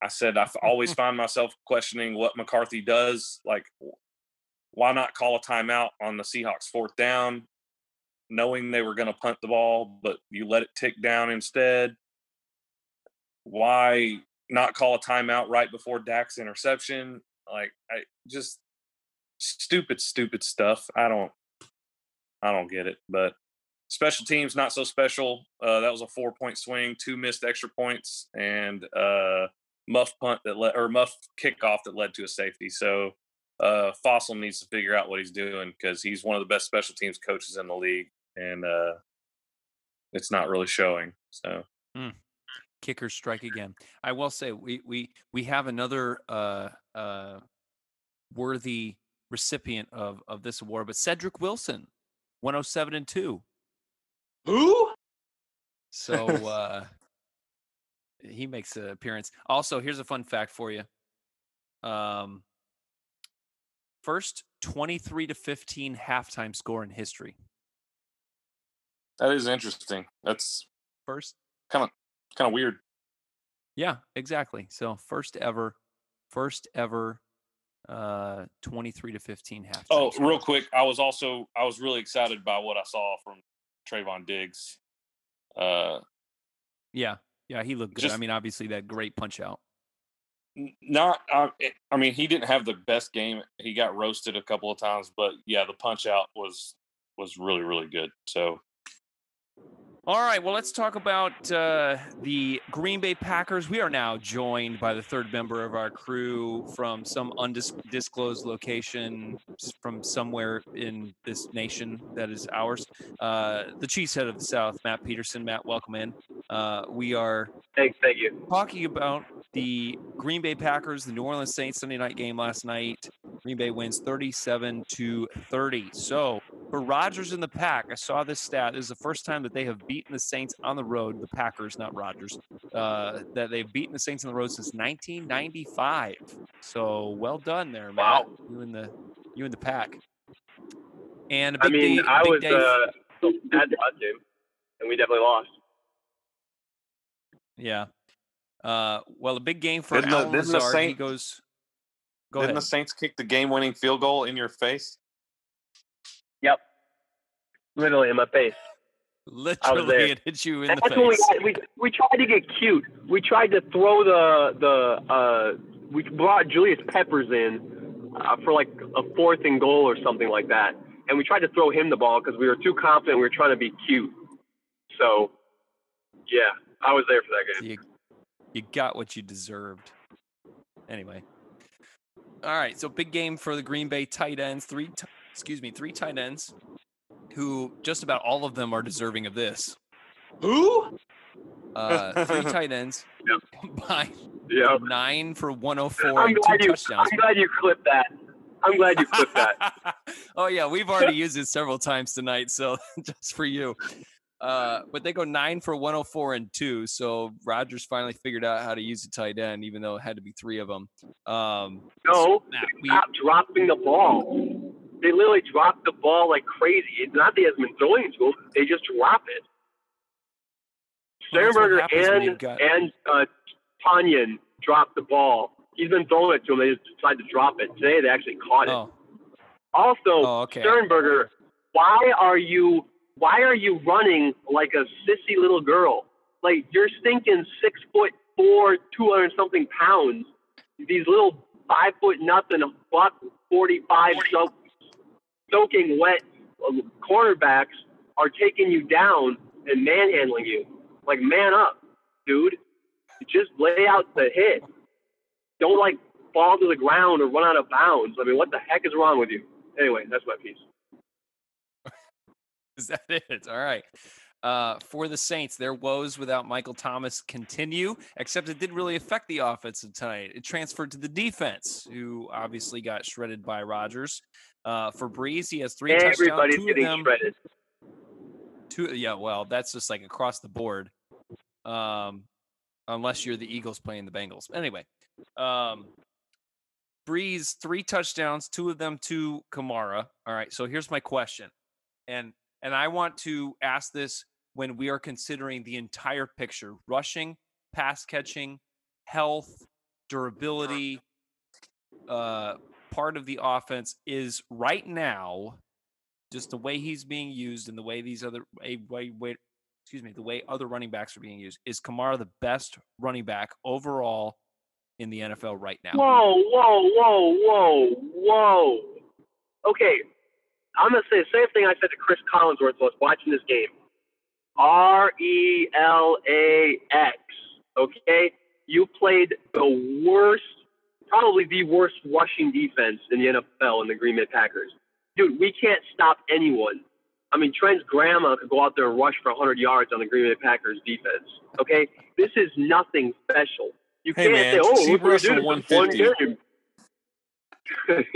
I said I always find myself questioning what McCarthy does. Like, why not call a timeout on the Seahawks fourth down, knowing they were going to punt the ball, but you let it tick down instead? Why not call a timeout right before Dak's interception? Like, I just stupid, stupid stuff. I don't, I don't get it. But special teams not so special. Uh, that was a four point swing, two missed extra points, and uh, muff punt that led or muff kickoff that led to a safety. So uh, Fassel needs to figure out what he's doing because he's one of the best special teams coaches in the league, and uh, it's not really showing. So.
Mm. Kickers strike again. I will say we we we have another uh, uh, worthy recipient of of this award, but Cedric Wilson, 107 and 2.
Who?
So uh he makes an appearance. Also, here's a fun fact for you. Um first 23 to 15 halftime score in history.
That is interesting. That's
first
kind of kind of weird.
Yeah, exactly. So first ever first ever uh 23 to 15 half.
Oh, real quick, I was also I was really excited by what I saw from Trevon Diggs. Uh
yeah. Yeah, he looked good. Just, I mean, obviously that great punch out.
Not uh, I mean, he didn't have the best game. He got roasted a couple of times, but yeah, the punch out was was really really good. So
all right, well, let's talk about uh, the Green Bay Packers. We are now joined by the third member of our crew from some undisclosed location from somewhere in this nation that is ours. Uh, the cheesehead of the South, Matt Peterson. Matt, welcome in. Uh, we are
thank, thank you.
talking about the Green Bay Packers, the New Orleans Saints Sunday night game last night. Green Bay wins 37 to 30. So for Rodgers in the pack, I saw this stat. This is the first time that they have beaten the Saints on the road, the Packers, not Rodgers, uh, that they've beaten the Saints on the road since 1995. So well done there, Matt. Wow. You in the you in the pack. And
I mean, day, I was day. uh, at the game, and we definitely lost.
Yeah. Uh, well, a big game for didn't Allen the, Lazard. Saint, he goes.
Go didn't ahead. the Saints kick the game-winning field goal in your face?
Literally in my face.
Literally, it hit you in
That's
the face.
We, we, we tried to get cute. We tried to throw the the. Uh, we brought Julius Peppers in uh, for like a fourth and goal or something like that, and we tried to throw him the ball because we were too confident. We were trying to be cute. So, yeah, I was there for that game.
You, you got what you deserved. Anyway. All right, so big game for the Green Bay tight ends. Three, t- excuse me, three tight ends who just about all of them are deserving of this.
Who?
Uh, three tight ends
yep.
combined
yep.
nine for 104 I'm and two
you,
touchdowns.
I'm glad you clipped that. I'm glad you clipped that.
oh yeah, we've already used it several times tonight, so just for you. Uh, but they go nine for 104 and two. So Rodgers finally figured out how to use a tight end, even though it had to be three of them. Um,
no, so, Matt, we, stop dropping the ball they literally drop the ball like crazy. It's not that he hasn't been throwing to them; they just drop it. Sternberger and got... and uh, Tonyan dropped the ball. He's been throwing it to them. They just decided to drop it. Today they actually caught it.
Oh.
Also,
oh, okay.
Sternberger, why are you why are you running like a sissy little girl? Like you're stinking six foot four, two hundred something pounds. These little five foot nothing, buck forty five so soaking wet uh, cornerbacks are taking you down and manhandling you. Like, man up, dude. Just lay out the hit. Don't like fall to the ground or run out of bounds. I mean, what the heck is wrong with you? Anyway, that's my piece.
is that it? All right. Uh, for the Saints, their woes without Michael Thomas continue, except it didn't really affect the offense tonight. It transferred to the defense, who obviously got shredded by Rodgers. Uh, for Brees, he has three
Everybody's
touchdowns. Two of them,
shredded.
two. Yeah, well, that's just like across the board. Um, unless you're the Eagles playing the Bengals. Anyway, um, Brees three touchdowns, two of them to Kamara. All right, so here's my question, and and I want to ask this when we are considering the entire picture: rushing, pass catching, health, durability. Uh, part of the offense is right now just the way he's being used and the way these other a way, excuse me the way other running backs are being used is Kamara the best running back overall in the NFL right now.
Whoa, whoa, whoa, whoa, whoa. Okay, I'm gonna say the same thing I said to Chris Collinsworth while watching this game. R E L A X. Okay, you played the worst, probably the worst rushing defense in the NFL in the Green Bay Packers. Dude, we can't stop anyone. I mean, Trent's grandma could go out there and rush for 100 yards on the Green Bay Packers defense. Okay, this is nothing special. You
Hey,
can't
man,
say, "Oh,
she
look what we
rushed
did
for
in this one
150.
game."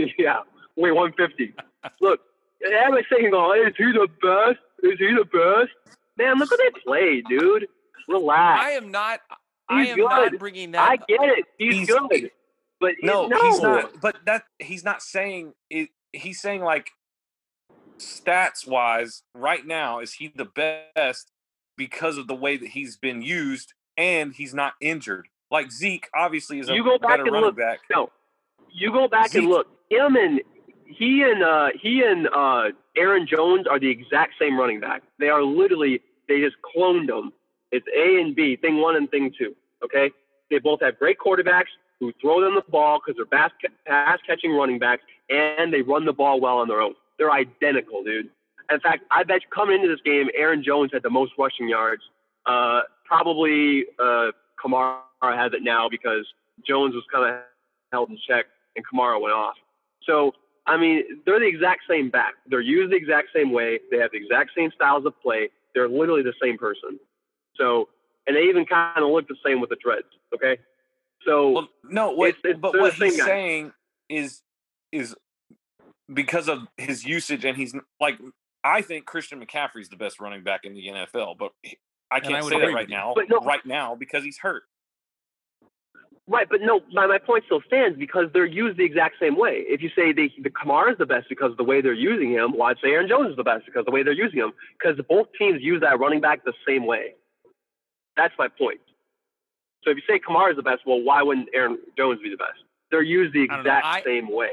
yeah, wait, 150. Look, everybody's saying, "Oh, is he the best? Is he the best?" Man, look what they play, dude. Relax.
I am not. I
He's
am not
good.
bringing that.
I get it. He's,
He's-
good, but
No,
no,
he's not. But that he's not saying it. He's saying like stats wise, right now, is he the best because of the way that he's been used and he's not injured. Like Zeke, obviously, is a
You go back
better
and
running
look.
back.
No, you go back and look. Him and he and uh, he and uh, Aaron Jones are the exact same running back. They are literally they just cloned them. It's A and B, thing one and thing two. Okay, they both have great quarterbacks who throw them the ball because they're pass, pass catching running backs and they run the ball well on their own. They're identical, dude. In fact, I bet coming into this game, Aaron Jones had the most rushing yards. Uh, probably uh, Kamara has it now because Jones was kind of held in check and Kamara went off. So, I mean, they're the exact same back. They're used the exact same way. They have the exact same styles of play. They're literally the same person. So, and they even kind of look the same with the dreads. Okay. So,
Well, no, what,
It's- it's-
but what he's
guy.
saying is is because of his usage, and he's like, I think Christian McCaffrey's the best running back in the NFL, but I can't
would
say that right now,
no-
right now because he's hurt.
Right, but no, my, my point still stands because they're used the exact same way. If you say they, the Kamara is the best because of the way they're using him, well, I'd say Aaron Jones is the best because of the way they're using him. Because both teams use that running back the same way. That's my point. So if you say Kamara is the best, well, why wouldn't Aaron Jones be the best? They're used the
I don't know.
exact
I-
same way.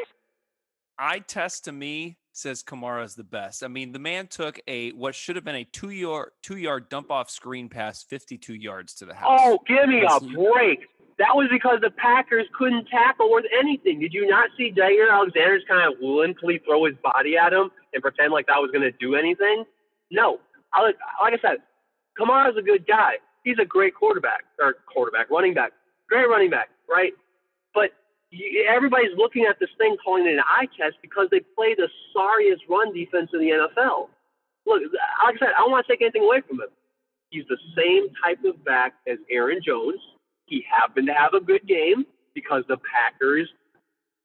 I test to me says Kamara is the best. I mean, the man took a what should have been a two yard two yard dump off screen pass, fifty two yards to the house.
Oh, give me a
Listen.
break. That was because the Packers couldn't tackle worth anything. Did you not see Jaire Alexander's kind of limply throw his body at him and pretend like that was going to do anything? No. I, like, like I said, Kamara's a good guy. He's a great quarterback, or quarterback, running back. Great running back, right? But you, everybody's looking at this thing calling it an eye test because they play the sorriest run defense in the NFL. Look, like I said, I don't want to take anything away from him. He's the same type of back as Aaron Jones. He happened to have a good game because the Packers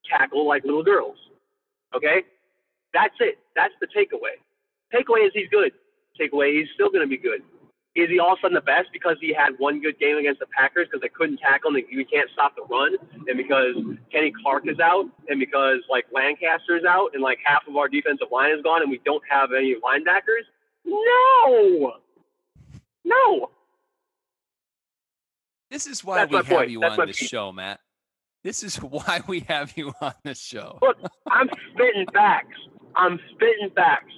tackle like little girls. Okay? That's it. That's the takeaway. Takeaway is he's good. Takeaway, he's still going to be good. Is he all of a sudden the best because he had one good game against the Packers because they couldn't tackle him and we can't stop the run and because Kenny Clark is out and because like Lancaster is out and like half of our defensive line is gone and we don't have any linebackers? No. No.
This is why
That's
we have
point.
you
That's
on
piece.
show, Matt. This is why we have you on this show.
Look, I'm spitting facts. I'm spitting facts.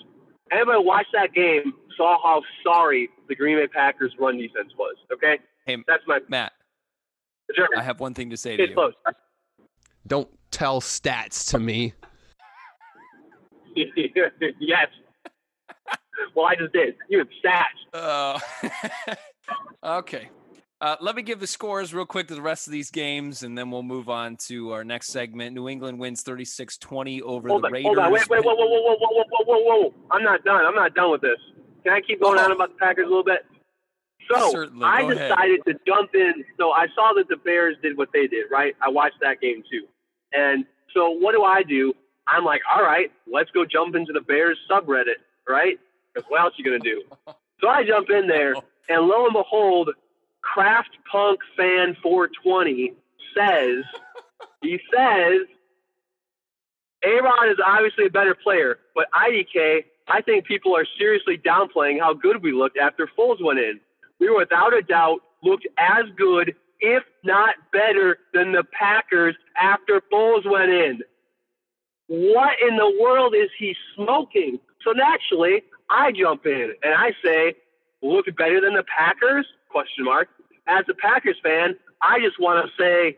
Everybody watched that game, saw how sorry the Green Bay Packers run defense was. Okay,
Hey,
that's my
Matt,
sure.
I have one thing to say to
It's
you.
close.
Don't tell stats to me.
yes. well, I just did. You had stats.
Oh. okay. Uh, let me give the scores real quick to the rest of these games, and then we'll move on to our next segment. New England wins 36 20 over
Hold
the
on,
Raiders.
hold on. Wait, wait, whoa, whoa, whoa, whoa, whoa, whoa, whoa, whoa. I'm not done. I'm not done with this. Can I keep going
Oh.
on about the Packers a little bit? So
Certainly.
I
Go ahead.
decided to jump in. So I saw that the Bears did what they did, right? I watched that game too. And so what do I do? I'm like, all right, let's go jump into the Bears subreddit, right? Because what else you gonna do? So I jump in there, and lo and behold, Craft Punk Fan 420 says, he says, A-Rod is obviously a better player, but IDK, I think people are seriously downplaying how good we looked after Foles went in. We were without a doubt looked as good, if not better, than the Packers after Foles went in. What in the world is he smoking? So naturally, I jump in and I say, looked better than the Packers? Question mark. As a Packers fan, I just want to say,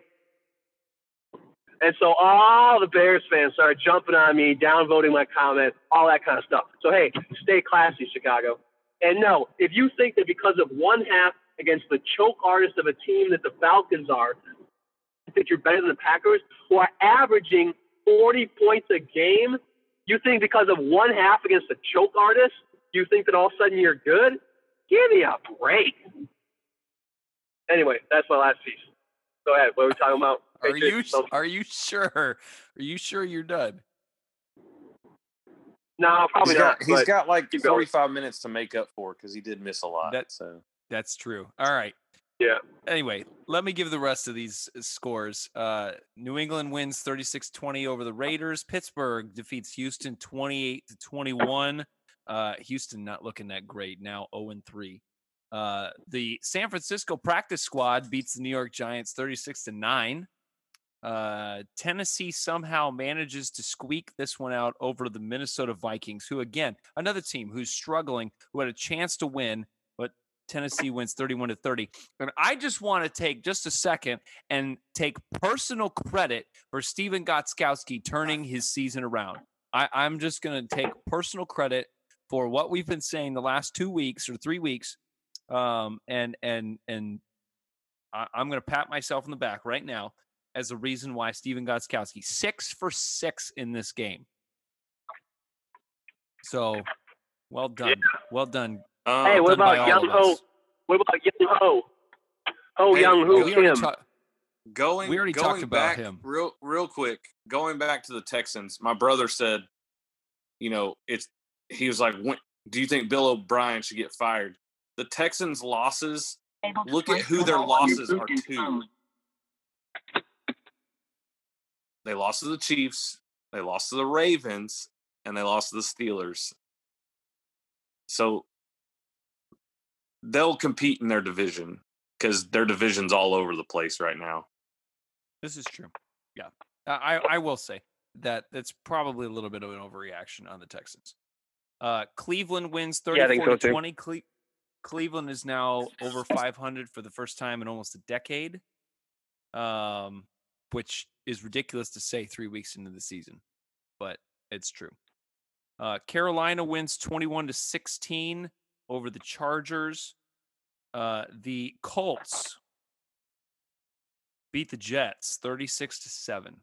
and so all the Bears fans started jumping on me, downvoting my comment, all that kind of stuff. So hey, stay classy, Chicago. And no, if you think that because of one half against the choke artist of a team that the Falcons are, that you're better than the Packers, who are averaging 40 points a game, you think because of one half against the choke artist, you think that all of a sudden you're good? Give me a break. Anyway, that's my last piece. Go ahead. What are we talking about?
Are
Patriots,
you
so-
are you sure? Are you sure you're done?
No, probably not.
He's got,
not.
he's
but
got like
keep going.
45 minutes to make up for because he did miss a lot.
That-
so
That's true. All right.
Yeah.
Anyway, let me give the rest of these uh, scores. Uh, New England wins 36-20 over the Raiders. Pittsburgh defeats Houston 28 to 21. Uh, Houston not looking that great now 0 and 3. Uh, the San Francisco practice squad beats the New York Giants 36 to 9. Uh, Tennessee somehow manages to squeak this one out over the Minnesota Vikings, who again, another team who's struggling, who had a chance to win, but Tennessee wins 31 to 30. And I just want to take just a second and take personal credit for Stephen Gostkowski turning his season around. I, I'm just going to take personal credit for what we've been saying the last two weeks or three weeks. Um, and, and, and I, I'm going to pat myself on the back right now as a reason why Stephen Gostkowski six for six in this game. So well done. Well done.
um,
Hey, what
done
about
all
Young
of
Ho? What about Young Ho? Ho
Hey,
Young Ho
We already
Kim.
ta-
going
We already
going
talked about
back,
him.
real real quick going back to the texans my brother said you know it's he was like when, do you think bill o'brien should get fired the texans losses look at who their losses are to they lost to the chiefs they lost to the ravens and they lost to the steelers so they'll compete in their division because their division's all over the place right now
This is true. Yeah, I I will say that that's probably a little bit of an overreaction on the Texans. Uh, Cleveland wins
Yeah,
34
so
to 20. Cle- Cleveland is now over 500 for the first time in almost a decade, um, which is ridiculous to say three weeks into the season, but it's true. Uh, Carolina wins 21 to 16 over the Chargers. Uh, the Colts beat the Jets 36 to 7.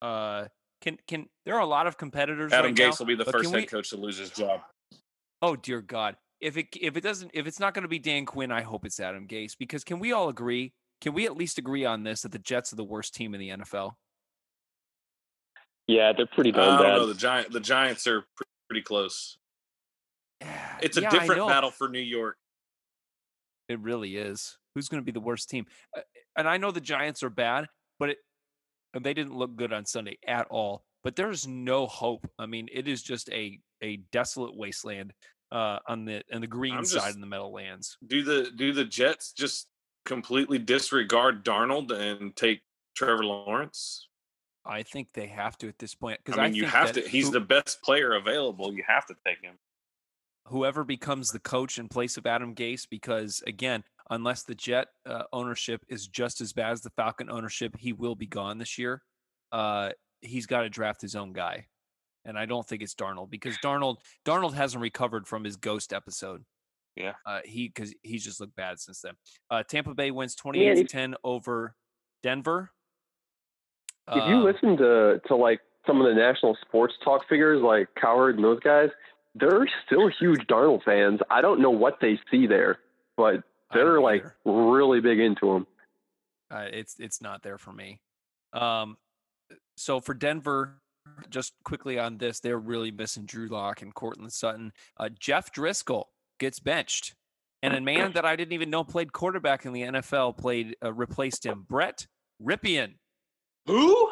Uh can can there are a lot of competitors
Adam
right now,
Gase will be the first head
we-
coach to lose his job.
Oh dear God! If it if it doesn't if it's not going to be Dan Quinn, I hope it's Adam Gase because can we all agree? Can we at least agree on this that the Jets are the worst team in the NFL?
Yeah, they're pretty
I
darn
don't
bad.
know. The giant the Giants are pretty close. It's a
Yeah,
different battle for New York.
It really is. Who's going to be the worst team? Uh, And I know the Giants are bad, but it, and they didn't look good on Sunday at all. But there's no hope. I mean, it is just a a desolate wasteland uh, on the and the green
I'm
side in the Meadowlands.
Do the do the Jets just completely disregard Darnold and take Trevor Lawrence?
I think they have to at this point because
I mean, you
think
have to. He's
who-
the best player available. You have to take him.
whoever becomes the coach in place of Adam Gase, because again, unless the Jet uh, ownership is just as bad as the Falcon ownership, he will be gone this year. Uh, he's got to draft his own guy, and I don't think it's Darnold because Darnold Darnold hasn't recovered from his ghost episode.
Yeah.
uh, he because he's just looked bad since then. Uh, Tampa Bay wins twenty eight to ten over Denver.
If you
Um,
listen to to like some of the national sports talk figures like Cowherd and those guys,
they're still huge Darnold fans. I don't know what they see there, but they're like
either.
really big into him.
Uh, it's it's not there for me. Um, so for Denver, just quickly on this, they're really missing Drew Lock and Courtland Sutton. Uh, Jeff Driskel gets benched, and a man that I didn't even know played quarterback in the NFL played uh, replaced him. Brett Rypien.
Who?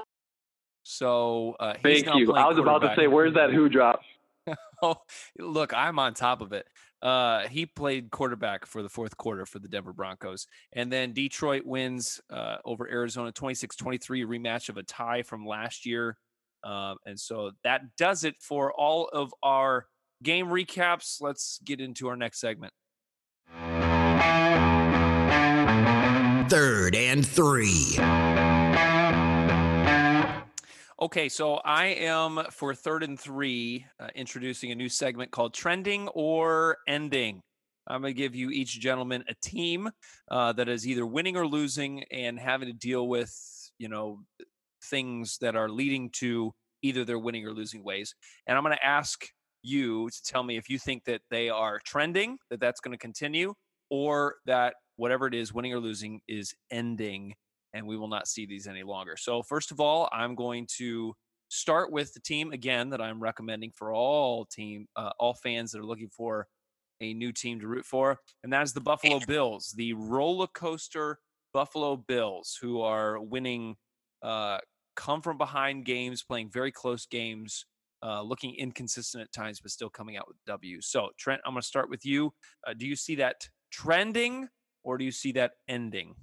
So uh, he's
Thank you. I was about to say, where's that who drop?
oh, look, I'm on top of it. Uh, he played quarterback for the fourth quarter for the Denver Broncos. And then Detroit wins uh, over Arizona 26 23, a rematch of a tie from last year. Um, and so that does it for all of our game recaps. Let's get into our next segment.
Third and three.
Okay, so I am for third and three uh, introducing a new segment called Trending or Ending. I'm going to give you each gentleman a team uh, that is either winning or losing and having to deal with, you know, things that are leading to either their winning or losing ways. And I'm going to ask you to tell me if you think that they are trending, that that's going to continue, or that whatever it is, winning or losing, is ending and we will not see these any longer. So, first of all, I'm going to start with the team again that I'm recommending for all team, uh, all fans that are looking for a new team to root for, and that is the Buffalo Bills, the roller coaster Buffalo Bills, who are winning, uh, come from behind games, playing very close games. Uh, looking inconsistent at times, but still coming out with W. So, Trent, I'm going to start with you. Uh, do you see that trending or do you see that ending?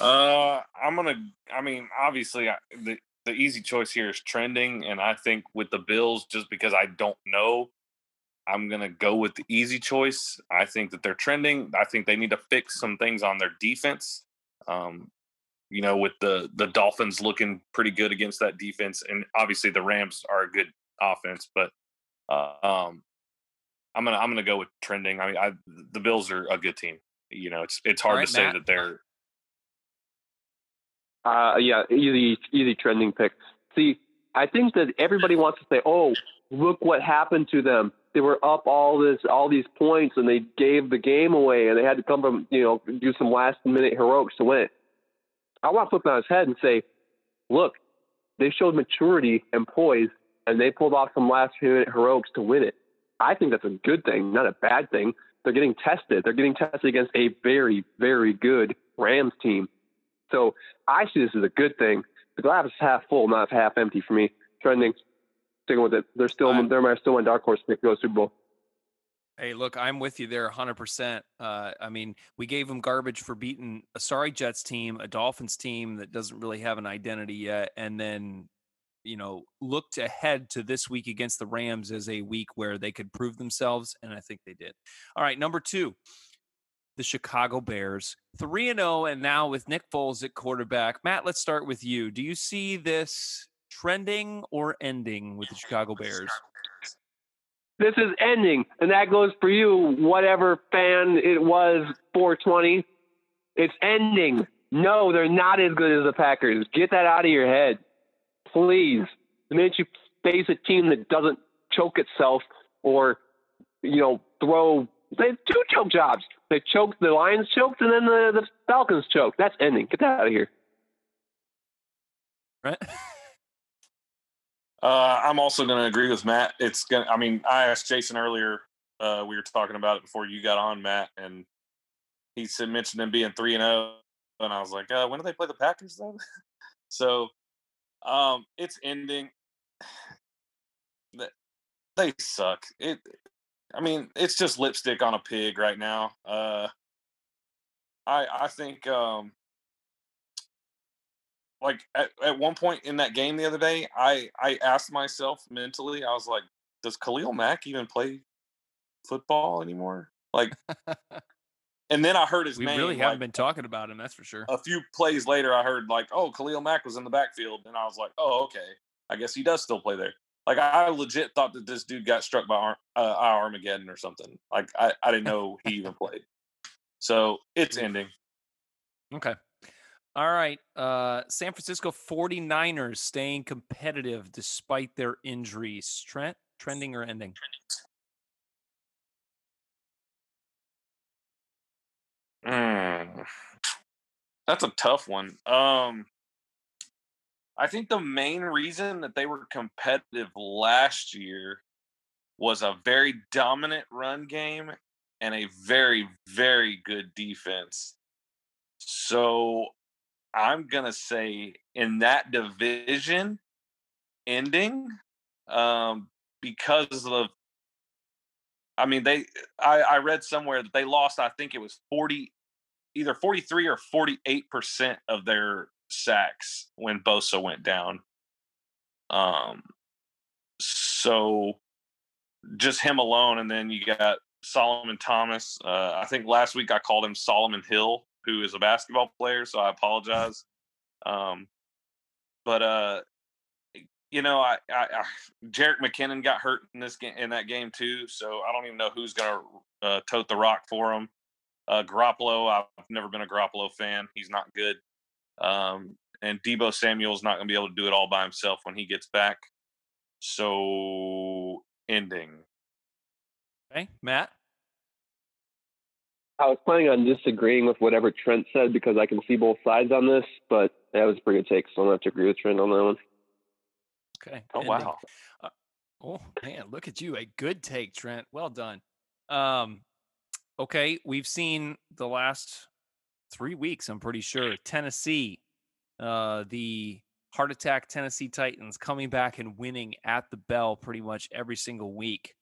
Uh, I'm gonna. I mean, obviously, I, the the easy choice here is trending, and I think with the Bills, just because I don't know, I'm gonna go with the easy choice. I think that they're trending. I think they need to fix some things on their defense. Um, you know, with the the Dolphins looking pretty good against that defense, and obviously the Rams are a good offense, but uh, um, I'm gonna I'm gonna go with trending. I mean, I the Bills are a good team. You know, it's it's hard
right,
to say
Matt?
that they're
Uh, yeah, easy, easy trending pick. See, I think that everybody wants to say, "Oh, look what happened to them. They were up all this, all these points, and they gave the game away, and they had to come from, you know, do some last minute heroics to win it." I want to flip it on his head and say, "Look, they showed maturity and poise, and they pulled off some last minute heroics to win it. I think that's a good thing, not a bad thing. They're getting tested. They're getting tested against a very, very good Rams team." So I see this as a good thing. The glass is half full, not half empty for me. Trending, sticking with it. They're still
I'm-
they're my still my dark horse pick to go Super Bowl.
Hey, look, I'm with you there 100%. Uh, I mean, we gave them garbage for beating a sorry Jets team, a Dolphins team that doesn't really have an identity yet, and then, you know, looked ahead to this week against the Rams as a week where they could prove themselves, and I think they did. All right, number two, the Chicago Bears, 3 and 0, and now with Nick Foles at quarterback. Matt, let's start with you. Do you see this trending or ending with the Chicago Bears?
This is ending, and that goes for you, whatever fan it was 420. It's ending. No, they're not as good as the Packers. Get that out of your head, please. The minute you face a team that doesn't choke itself or, you know, throw. They have two choke jobs. They choked, the Lions choked, and then the, the Falcons choked. That's ending. Get that out of here.
Right?
Uh, I'm also going to agree with Matt. It's going. to I mean, I asked Jason earlier. Uh, we were talking about it before you got on, Matt, and he said mentioned them being three and zero, and I was like, uh, when do they play the Packers though? so, um, it's ending. They suck. It. I mean, it's just lipstick on a pig right now. Uh, I I think um, like at, at one point in that game the other day, I I asked myself mentally, I was like, does Khalil Mack even play football anymore? Like, and then I heard his
we
name.
really haven't
like,
been talking about him, that's for sure.
a few plays later, I heard like, oh, Khalil Mack was in the backfield, and I was like, oh, okay, I guess he does still play there. Like I legit thought that this dude got struck by Ar- uh, Armageddon or something. Like I, I didn't know he even played. So it's ending.
Okay. All right. Uh, San Francisco 49ers staying competitive despite their injuries. Trent, trending or ending?
Mm. That's a tough one. Um, I think the main reason that they were competitive last year was a very dominant run game and a very, very good defense. So I'm to say in that division ending, um, because of, I mean, they, I, I read somewhere that they lost, I think it was 40, either 43 or 48% of their sacks when Bosa went down. Um, so just him alone, and then you got Solomon Thomas. Uh, I think last week I called him Solomon Hill, who is a basketball player, so I apologize. Um, but uh, you know, I, I, I Jerick McKinnon got hurt in this game in that game too, so I don't even know who's gonna uh, tote the rock for him. Uh, Garoppolo, I've never been a Garoppolo fan. He's not good. Um, and Deebo Samuel's not to be able to do it all by himself when he gets back. So, ending.
Okay, Matt.
I was planning on disagreeing with whatever Trent said because I can see both sides on this, but that was a pretty good take, so I'm gonna have to agree with Trent on that one.
Okay.
Oh
ending.
wow!
Uh, oh man, look at you! A good take, Trent. Well done. Um, okay, we've seen the last three weeks. I'm pretty sure Tennessee, uh, the heart attack Tennessee Titans coming back and winning at the bell pretty much every single week.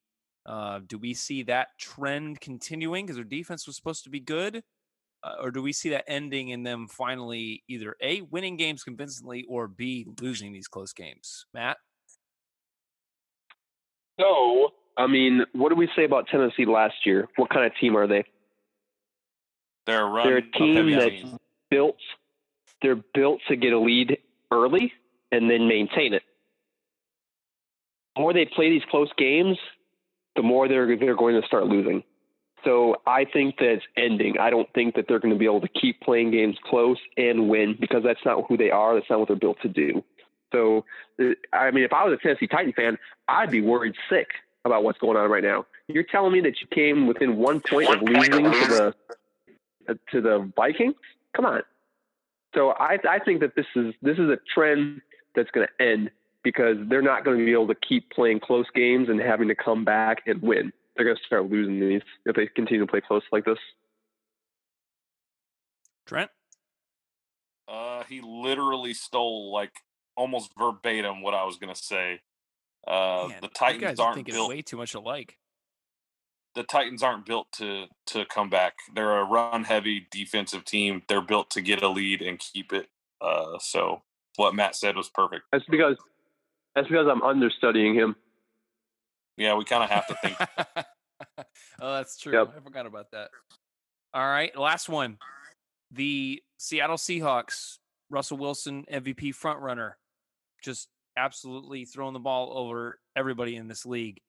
Uh, do we see that trend continuing because their defense was supposed to be good? Uh, or do we see that ending in them finally either A, winning games convincingly, or B, losing these close games? Matt?
So, I mean, what did we say about Tennessee last year? What kind of team are they?
They're a run.
They're a team
heavy
that's
team.
built. They're built to get a lead early and then maintain it. The more they play these close games, the more they're they're going to start losing. So I think that it's ending. I don't think that they're going to be able to keep playing games close and win because that's not who they are. That's not what they're built to do. So, uh, I mean, if I was a Tennessee Titan fan, I'd be worried sick about what's going on right now. You're telling me that you came within one point of losing to the to the Vikings? Come on. So I I think that this is this is a trend that's going to end because they're not going to be able to keep playing close games and having to come back and win. They're going to start losing these if they continue to play close like this.
Trent?
Uh, he literally stole like almost verbatim what I was going to say. Uh,
Man,
the Titans
guys are
aren't
thinking
built.
way too much alike.
The Titans aren't built to to come back. They're a run heavy defensive team. They're built to get a lead and keep it. Uh, so what Matt said was perfect.
That's because that's because I'm understudying him.
Yeah, we kind of have to think.
oh, that's true.
Yep.
I forgot about that. All right, last one. The Seattle Seahawks, Russell Wilson MVP frontrunner, just absolutely throwing the ball over everybody in this league.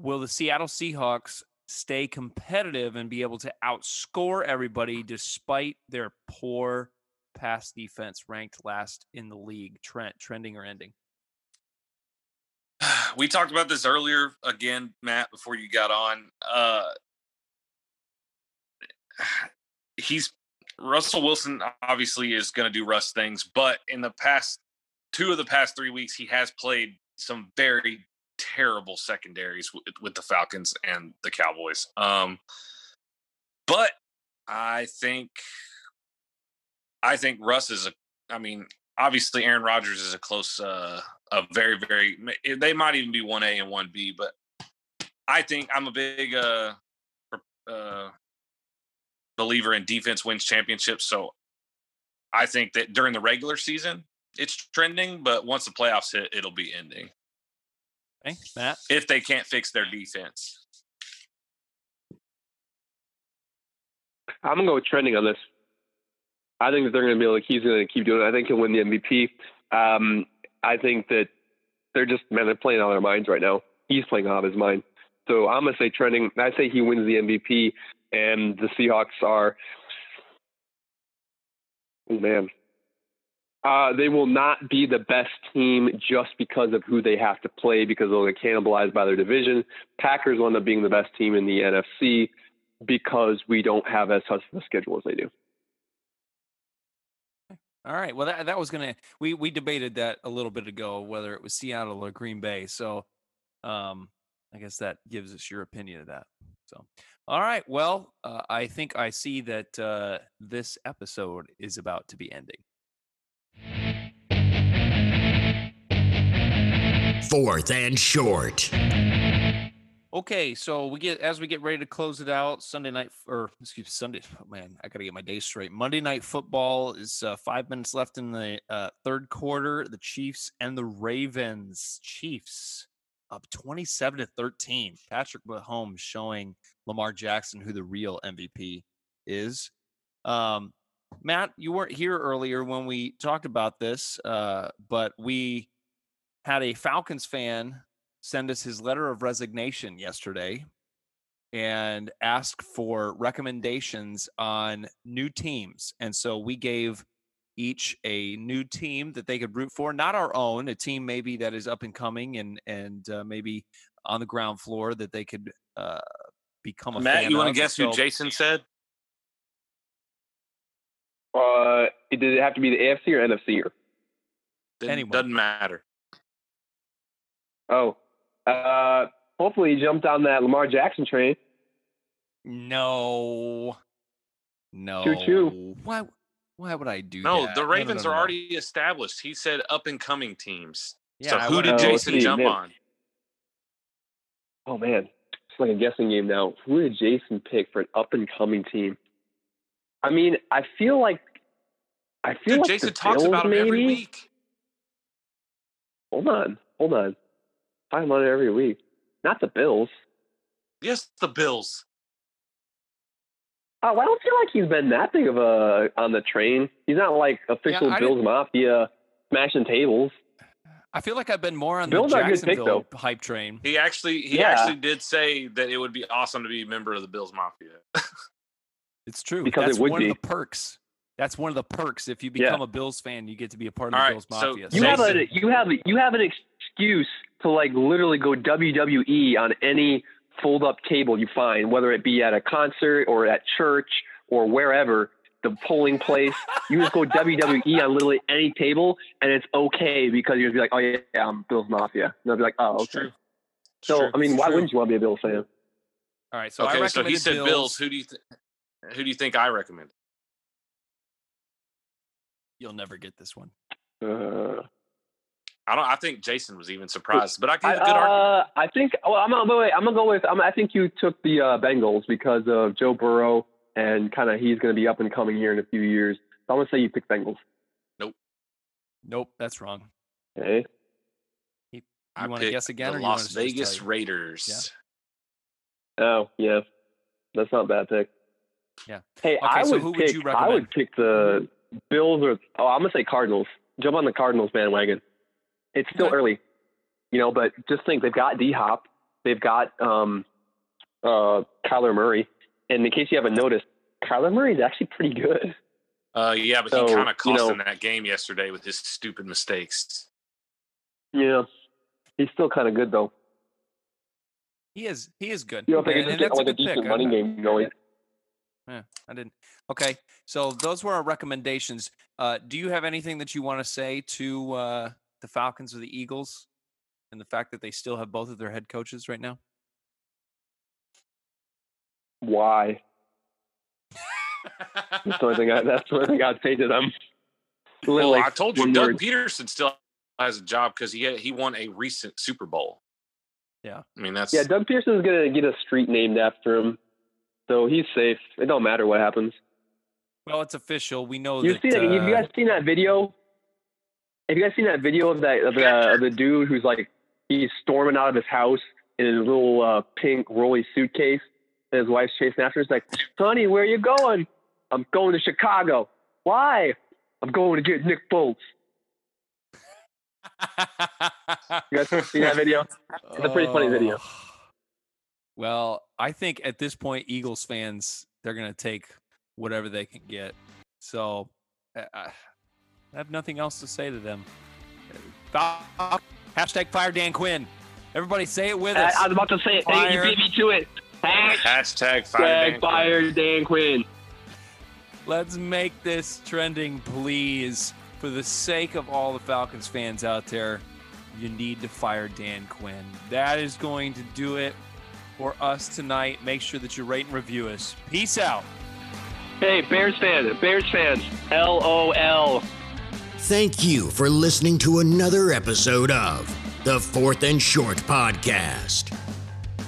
Will the Seattle Seahawks stay competitive and be able to outscore everybody despite their poor pass defense ranked last in the league? Trent, trending or ending?
We talked about this earlier again, Matt, before you got on. Uh, he's Russell Wilson obviously is going to do Russ things, but in the past two of the past three weeks, he has played some very terrible secondaries with, with the Falcons and the Cowboys. Um, but I think I think Russ is a. I mean, obviously Aaron Rodgers is a close, uh, a very very. They might even be one A and one B, but I think I'm a big uh, uh, believer in defense wins championships. So I think that during the regular season, it's trending, but once the playoffs hit, it'll be ending
Okay, Matt.
if they can't fix their defense.
I'm gonna go with trending on this. I think that they're gonna be able to. He's gonna keep doing it. I think he'll win the MVP. Um, I think that they're just man, they're playing of their minds right now. He's playing out of his mind. So I'm gonna say trending. I say he wins the MVP, and the Seahawks are Oh man. Uh, they will not be the best team just because of who they have to play because they'll get cannibalized by their division. Packers will end up being the best team in the NFC because we don't have as tough of a schedule as they do.
All right. Well, that that was gonna we we debated that a little bit ago whether it was Seattle or Green Bay. So, um, I guess that gives us your opinion of that. So, all right. Well, uh, I think I see that uh, this episode is about to be ending.
Fourth and short.
Okay, so we get as we get ready to close it out. Sunday night or excuse me, Sunday. Oh man, I gotta get my day straight. Monday night football is uh, five minutes left in the uh, third quarter. The Chiefs and the Ravens. Chiefs up twenty-seven to thirteen. Patrick Mahomes showing Lamar Jackson who the real MVP is. Um, Matt, you weren't here earlier when we talked about this, uh, but we had a Falcons fan send us his letter of resignation yesterday and ask for recommendations on new teams. And so we gave each a new team that they could root for, not our own, a team maybe that is up and coming and and uh, maybe on the ground floor that they could uh, become a
Matt,
fan
you want to guess
So-
who Jason said?
Uh, did it have to be the AFC or NFC? Or?
Didn't-
Anyone.
Doesn't matter.
Oh, uh, hopefully he jumped on that Lamar Jackson train.
No. No.
Choo-choo.
Why why would I do
No,
that?
the
no,
Ravens
no,
are already established. He said up and coming teams.
Yeah,
so
I
who did Jason
see,
jump
man.
on?
Oh man, it's like a guessing game now. Who did Jason pick for an up and coming team? I mean, I feel like I feel
Dude,
like
Jason talks
Bills,
about him every week.
Hold on, hold on. Talking about it every week. Not the Bills.
Yes, the Bills.
Oh, I don't feel like he's been that big of a on the train. He's not like official
I
Bills Mafia smashing tables.
I feel like I've been more on
Bills
the
are a good pick,
Jacksonville hype train.
He actually he
Yeah.
actually did say that it would be awesome to be a member of the Bills Mafia.
It's true.
Because it would
one
be.
of the perks. That's one of the perks. If you
Yeah.
become a Bills fan, you get to be a part of
All
the
right,
Bills
so
Mafia.
You have a you have you have an excuse to like literally go WWE on any fold up table you find, whether it be at a concert or at church or wherever the polling place. You just go WWE on literally any table, and it's okay because you're gonna be like, oh yeah, yeah I'm Bills Mafia. And they'll be like, oh
It's
okay.
true. It's
So
true.
I mean,
It's
why
true.
wouldn't you want to be a Bills fan?
All right, so I
okay, so he said Bills.
Bills.
Who do you th- who do you think I recommend?
You'll never get this one.
Uh,
I don't. I think Jason was even surprised, but I
I,
give a good argument.
uh, I think. Well, I'm gonna wait. I'm gonna go with. I'm, I think you took the uh, Bengals because of Joe Burrow and kind of he's going to be up and coming here in a few years. So I'm gonna say you picked Bengals.
Nope, Nope. that's wrong.
Okay.
You
I
want to guess again,
the
or
Las
us to just
Vegas
tell you?
Raiders.
Oh yeah, that's not a bad pick.
Yeah.
Hey, I
so
would
who would
pick.
you
I would pick the Bills or oh, I'm gonna say Cardinals. Jump on the Cardinals bandwagon. It's still
Okay.
early, you know, but just think they've got D Hop, they've got um, uh, Kyler Murray, and in case you haven't noticed, Kyler Murray is actually pretty good.
Uh, yeah, but
So,
he kind of cost
know-
them that game yesterday with his stupid mistakes.
Yeah, he's still kind of good though.
He is. He is good.
You know, if they
and,
could
and
just get
that's a
like a
good pick.
decent
I-
running game going.
Yeah, I didn't. Okay, so those were our recommendations. Uh, do you have anything that you want to say to uh, the Falcons or the Eagles, and the fact that they still have both of their head coaches right now?
Why? That's the only thing. I, that's the only thing I'd say to them.
well,
Literally,
I told you, Doug
word.
Pederson still has a job because he had, he won a recent Super Bowl.
Yeah.
I mean that's
Yeah, Doug Pederson's gonna get a street named after him, so he's safe. It don't matter what happens.
Well, it's official. We know
You
that.
see that? Have you
uh,
guys seen that video? Have you guys seen that video of that of the, of the dude who's like he's storming out of his house in his little uh, pink rolly suitcase, and his wife's chasing after. him? He's like, "Honey, where are you going? I'm going to Chicago. Why? I'm going to get Nick Foles." You guys see that video? It's a pretty funny video.
Well, I think at this point, Eagles fans they're gonna take whatever they can get. So I, I have nothing else to say to them. Uh, Fal- Hashtag fire Dan Quinn. Everybody say it with us.
I was about to say it. Hey, you beat me to it. Hashtag
Hashtag fire. Dan
fire
Quinn.
Dan Quinn.
Let's make this trending, please. For the sake of all the Falcons fans out there, you need to fire Dan Quinn. That is going to do it for us tonight. Make sure that you rate and review us. Peace out.
Hey, Bears fans, Bears fans, LOL.
Thank you for listening to another episode of the Fourth and Short Podcast.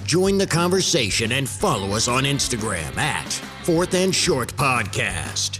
Join the conversation and follow us on Instagram at Fourth and Short Podcast.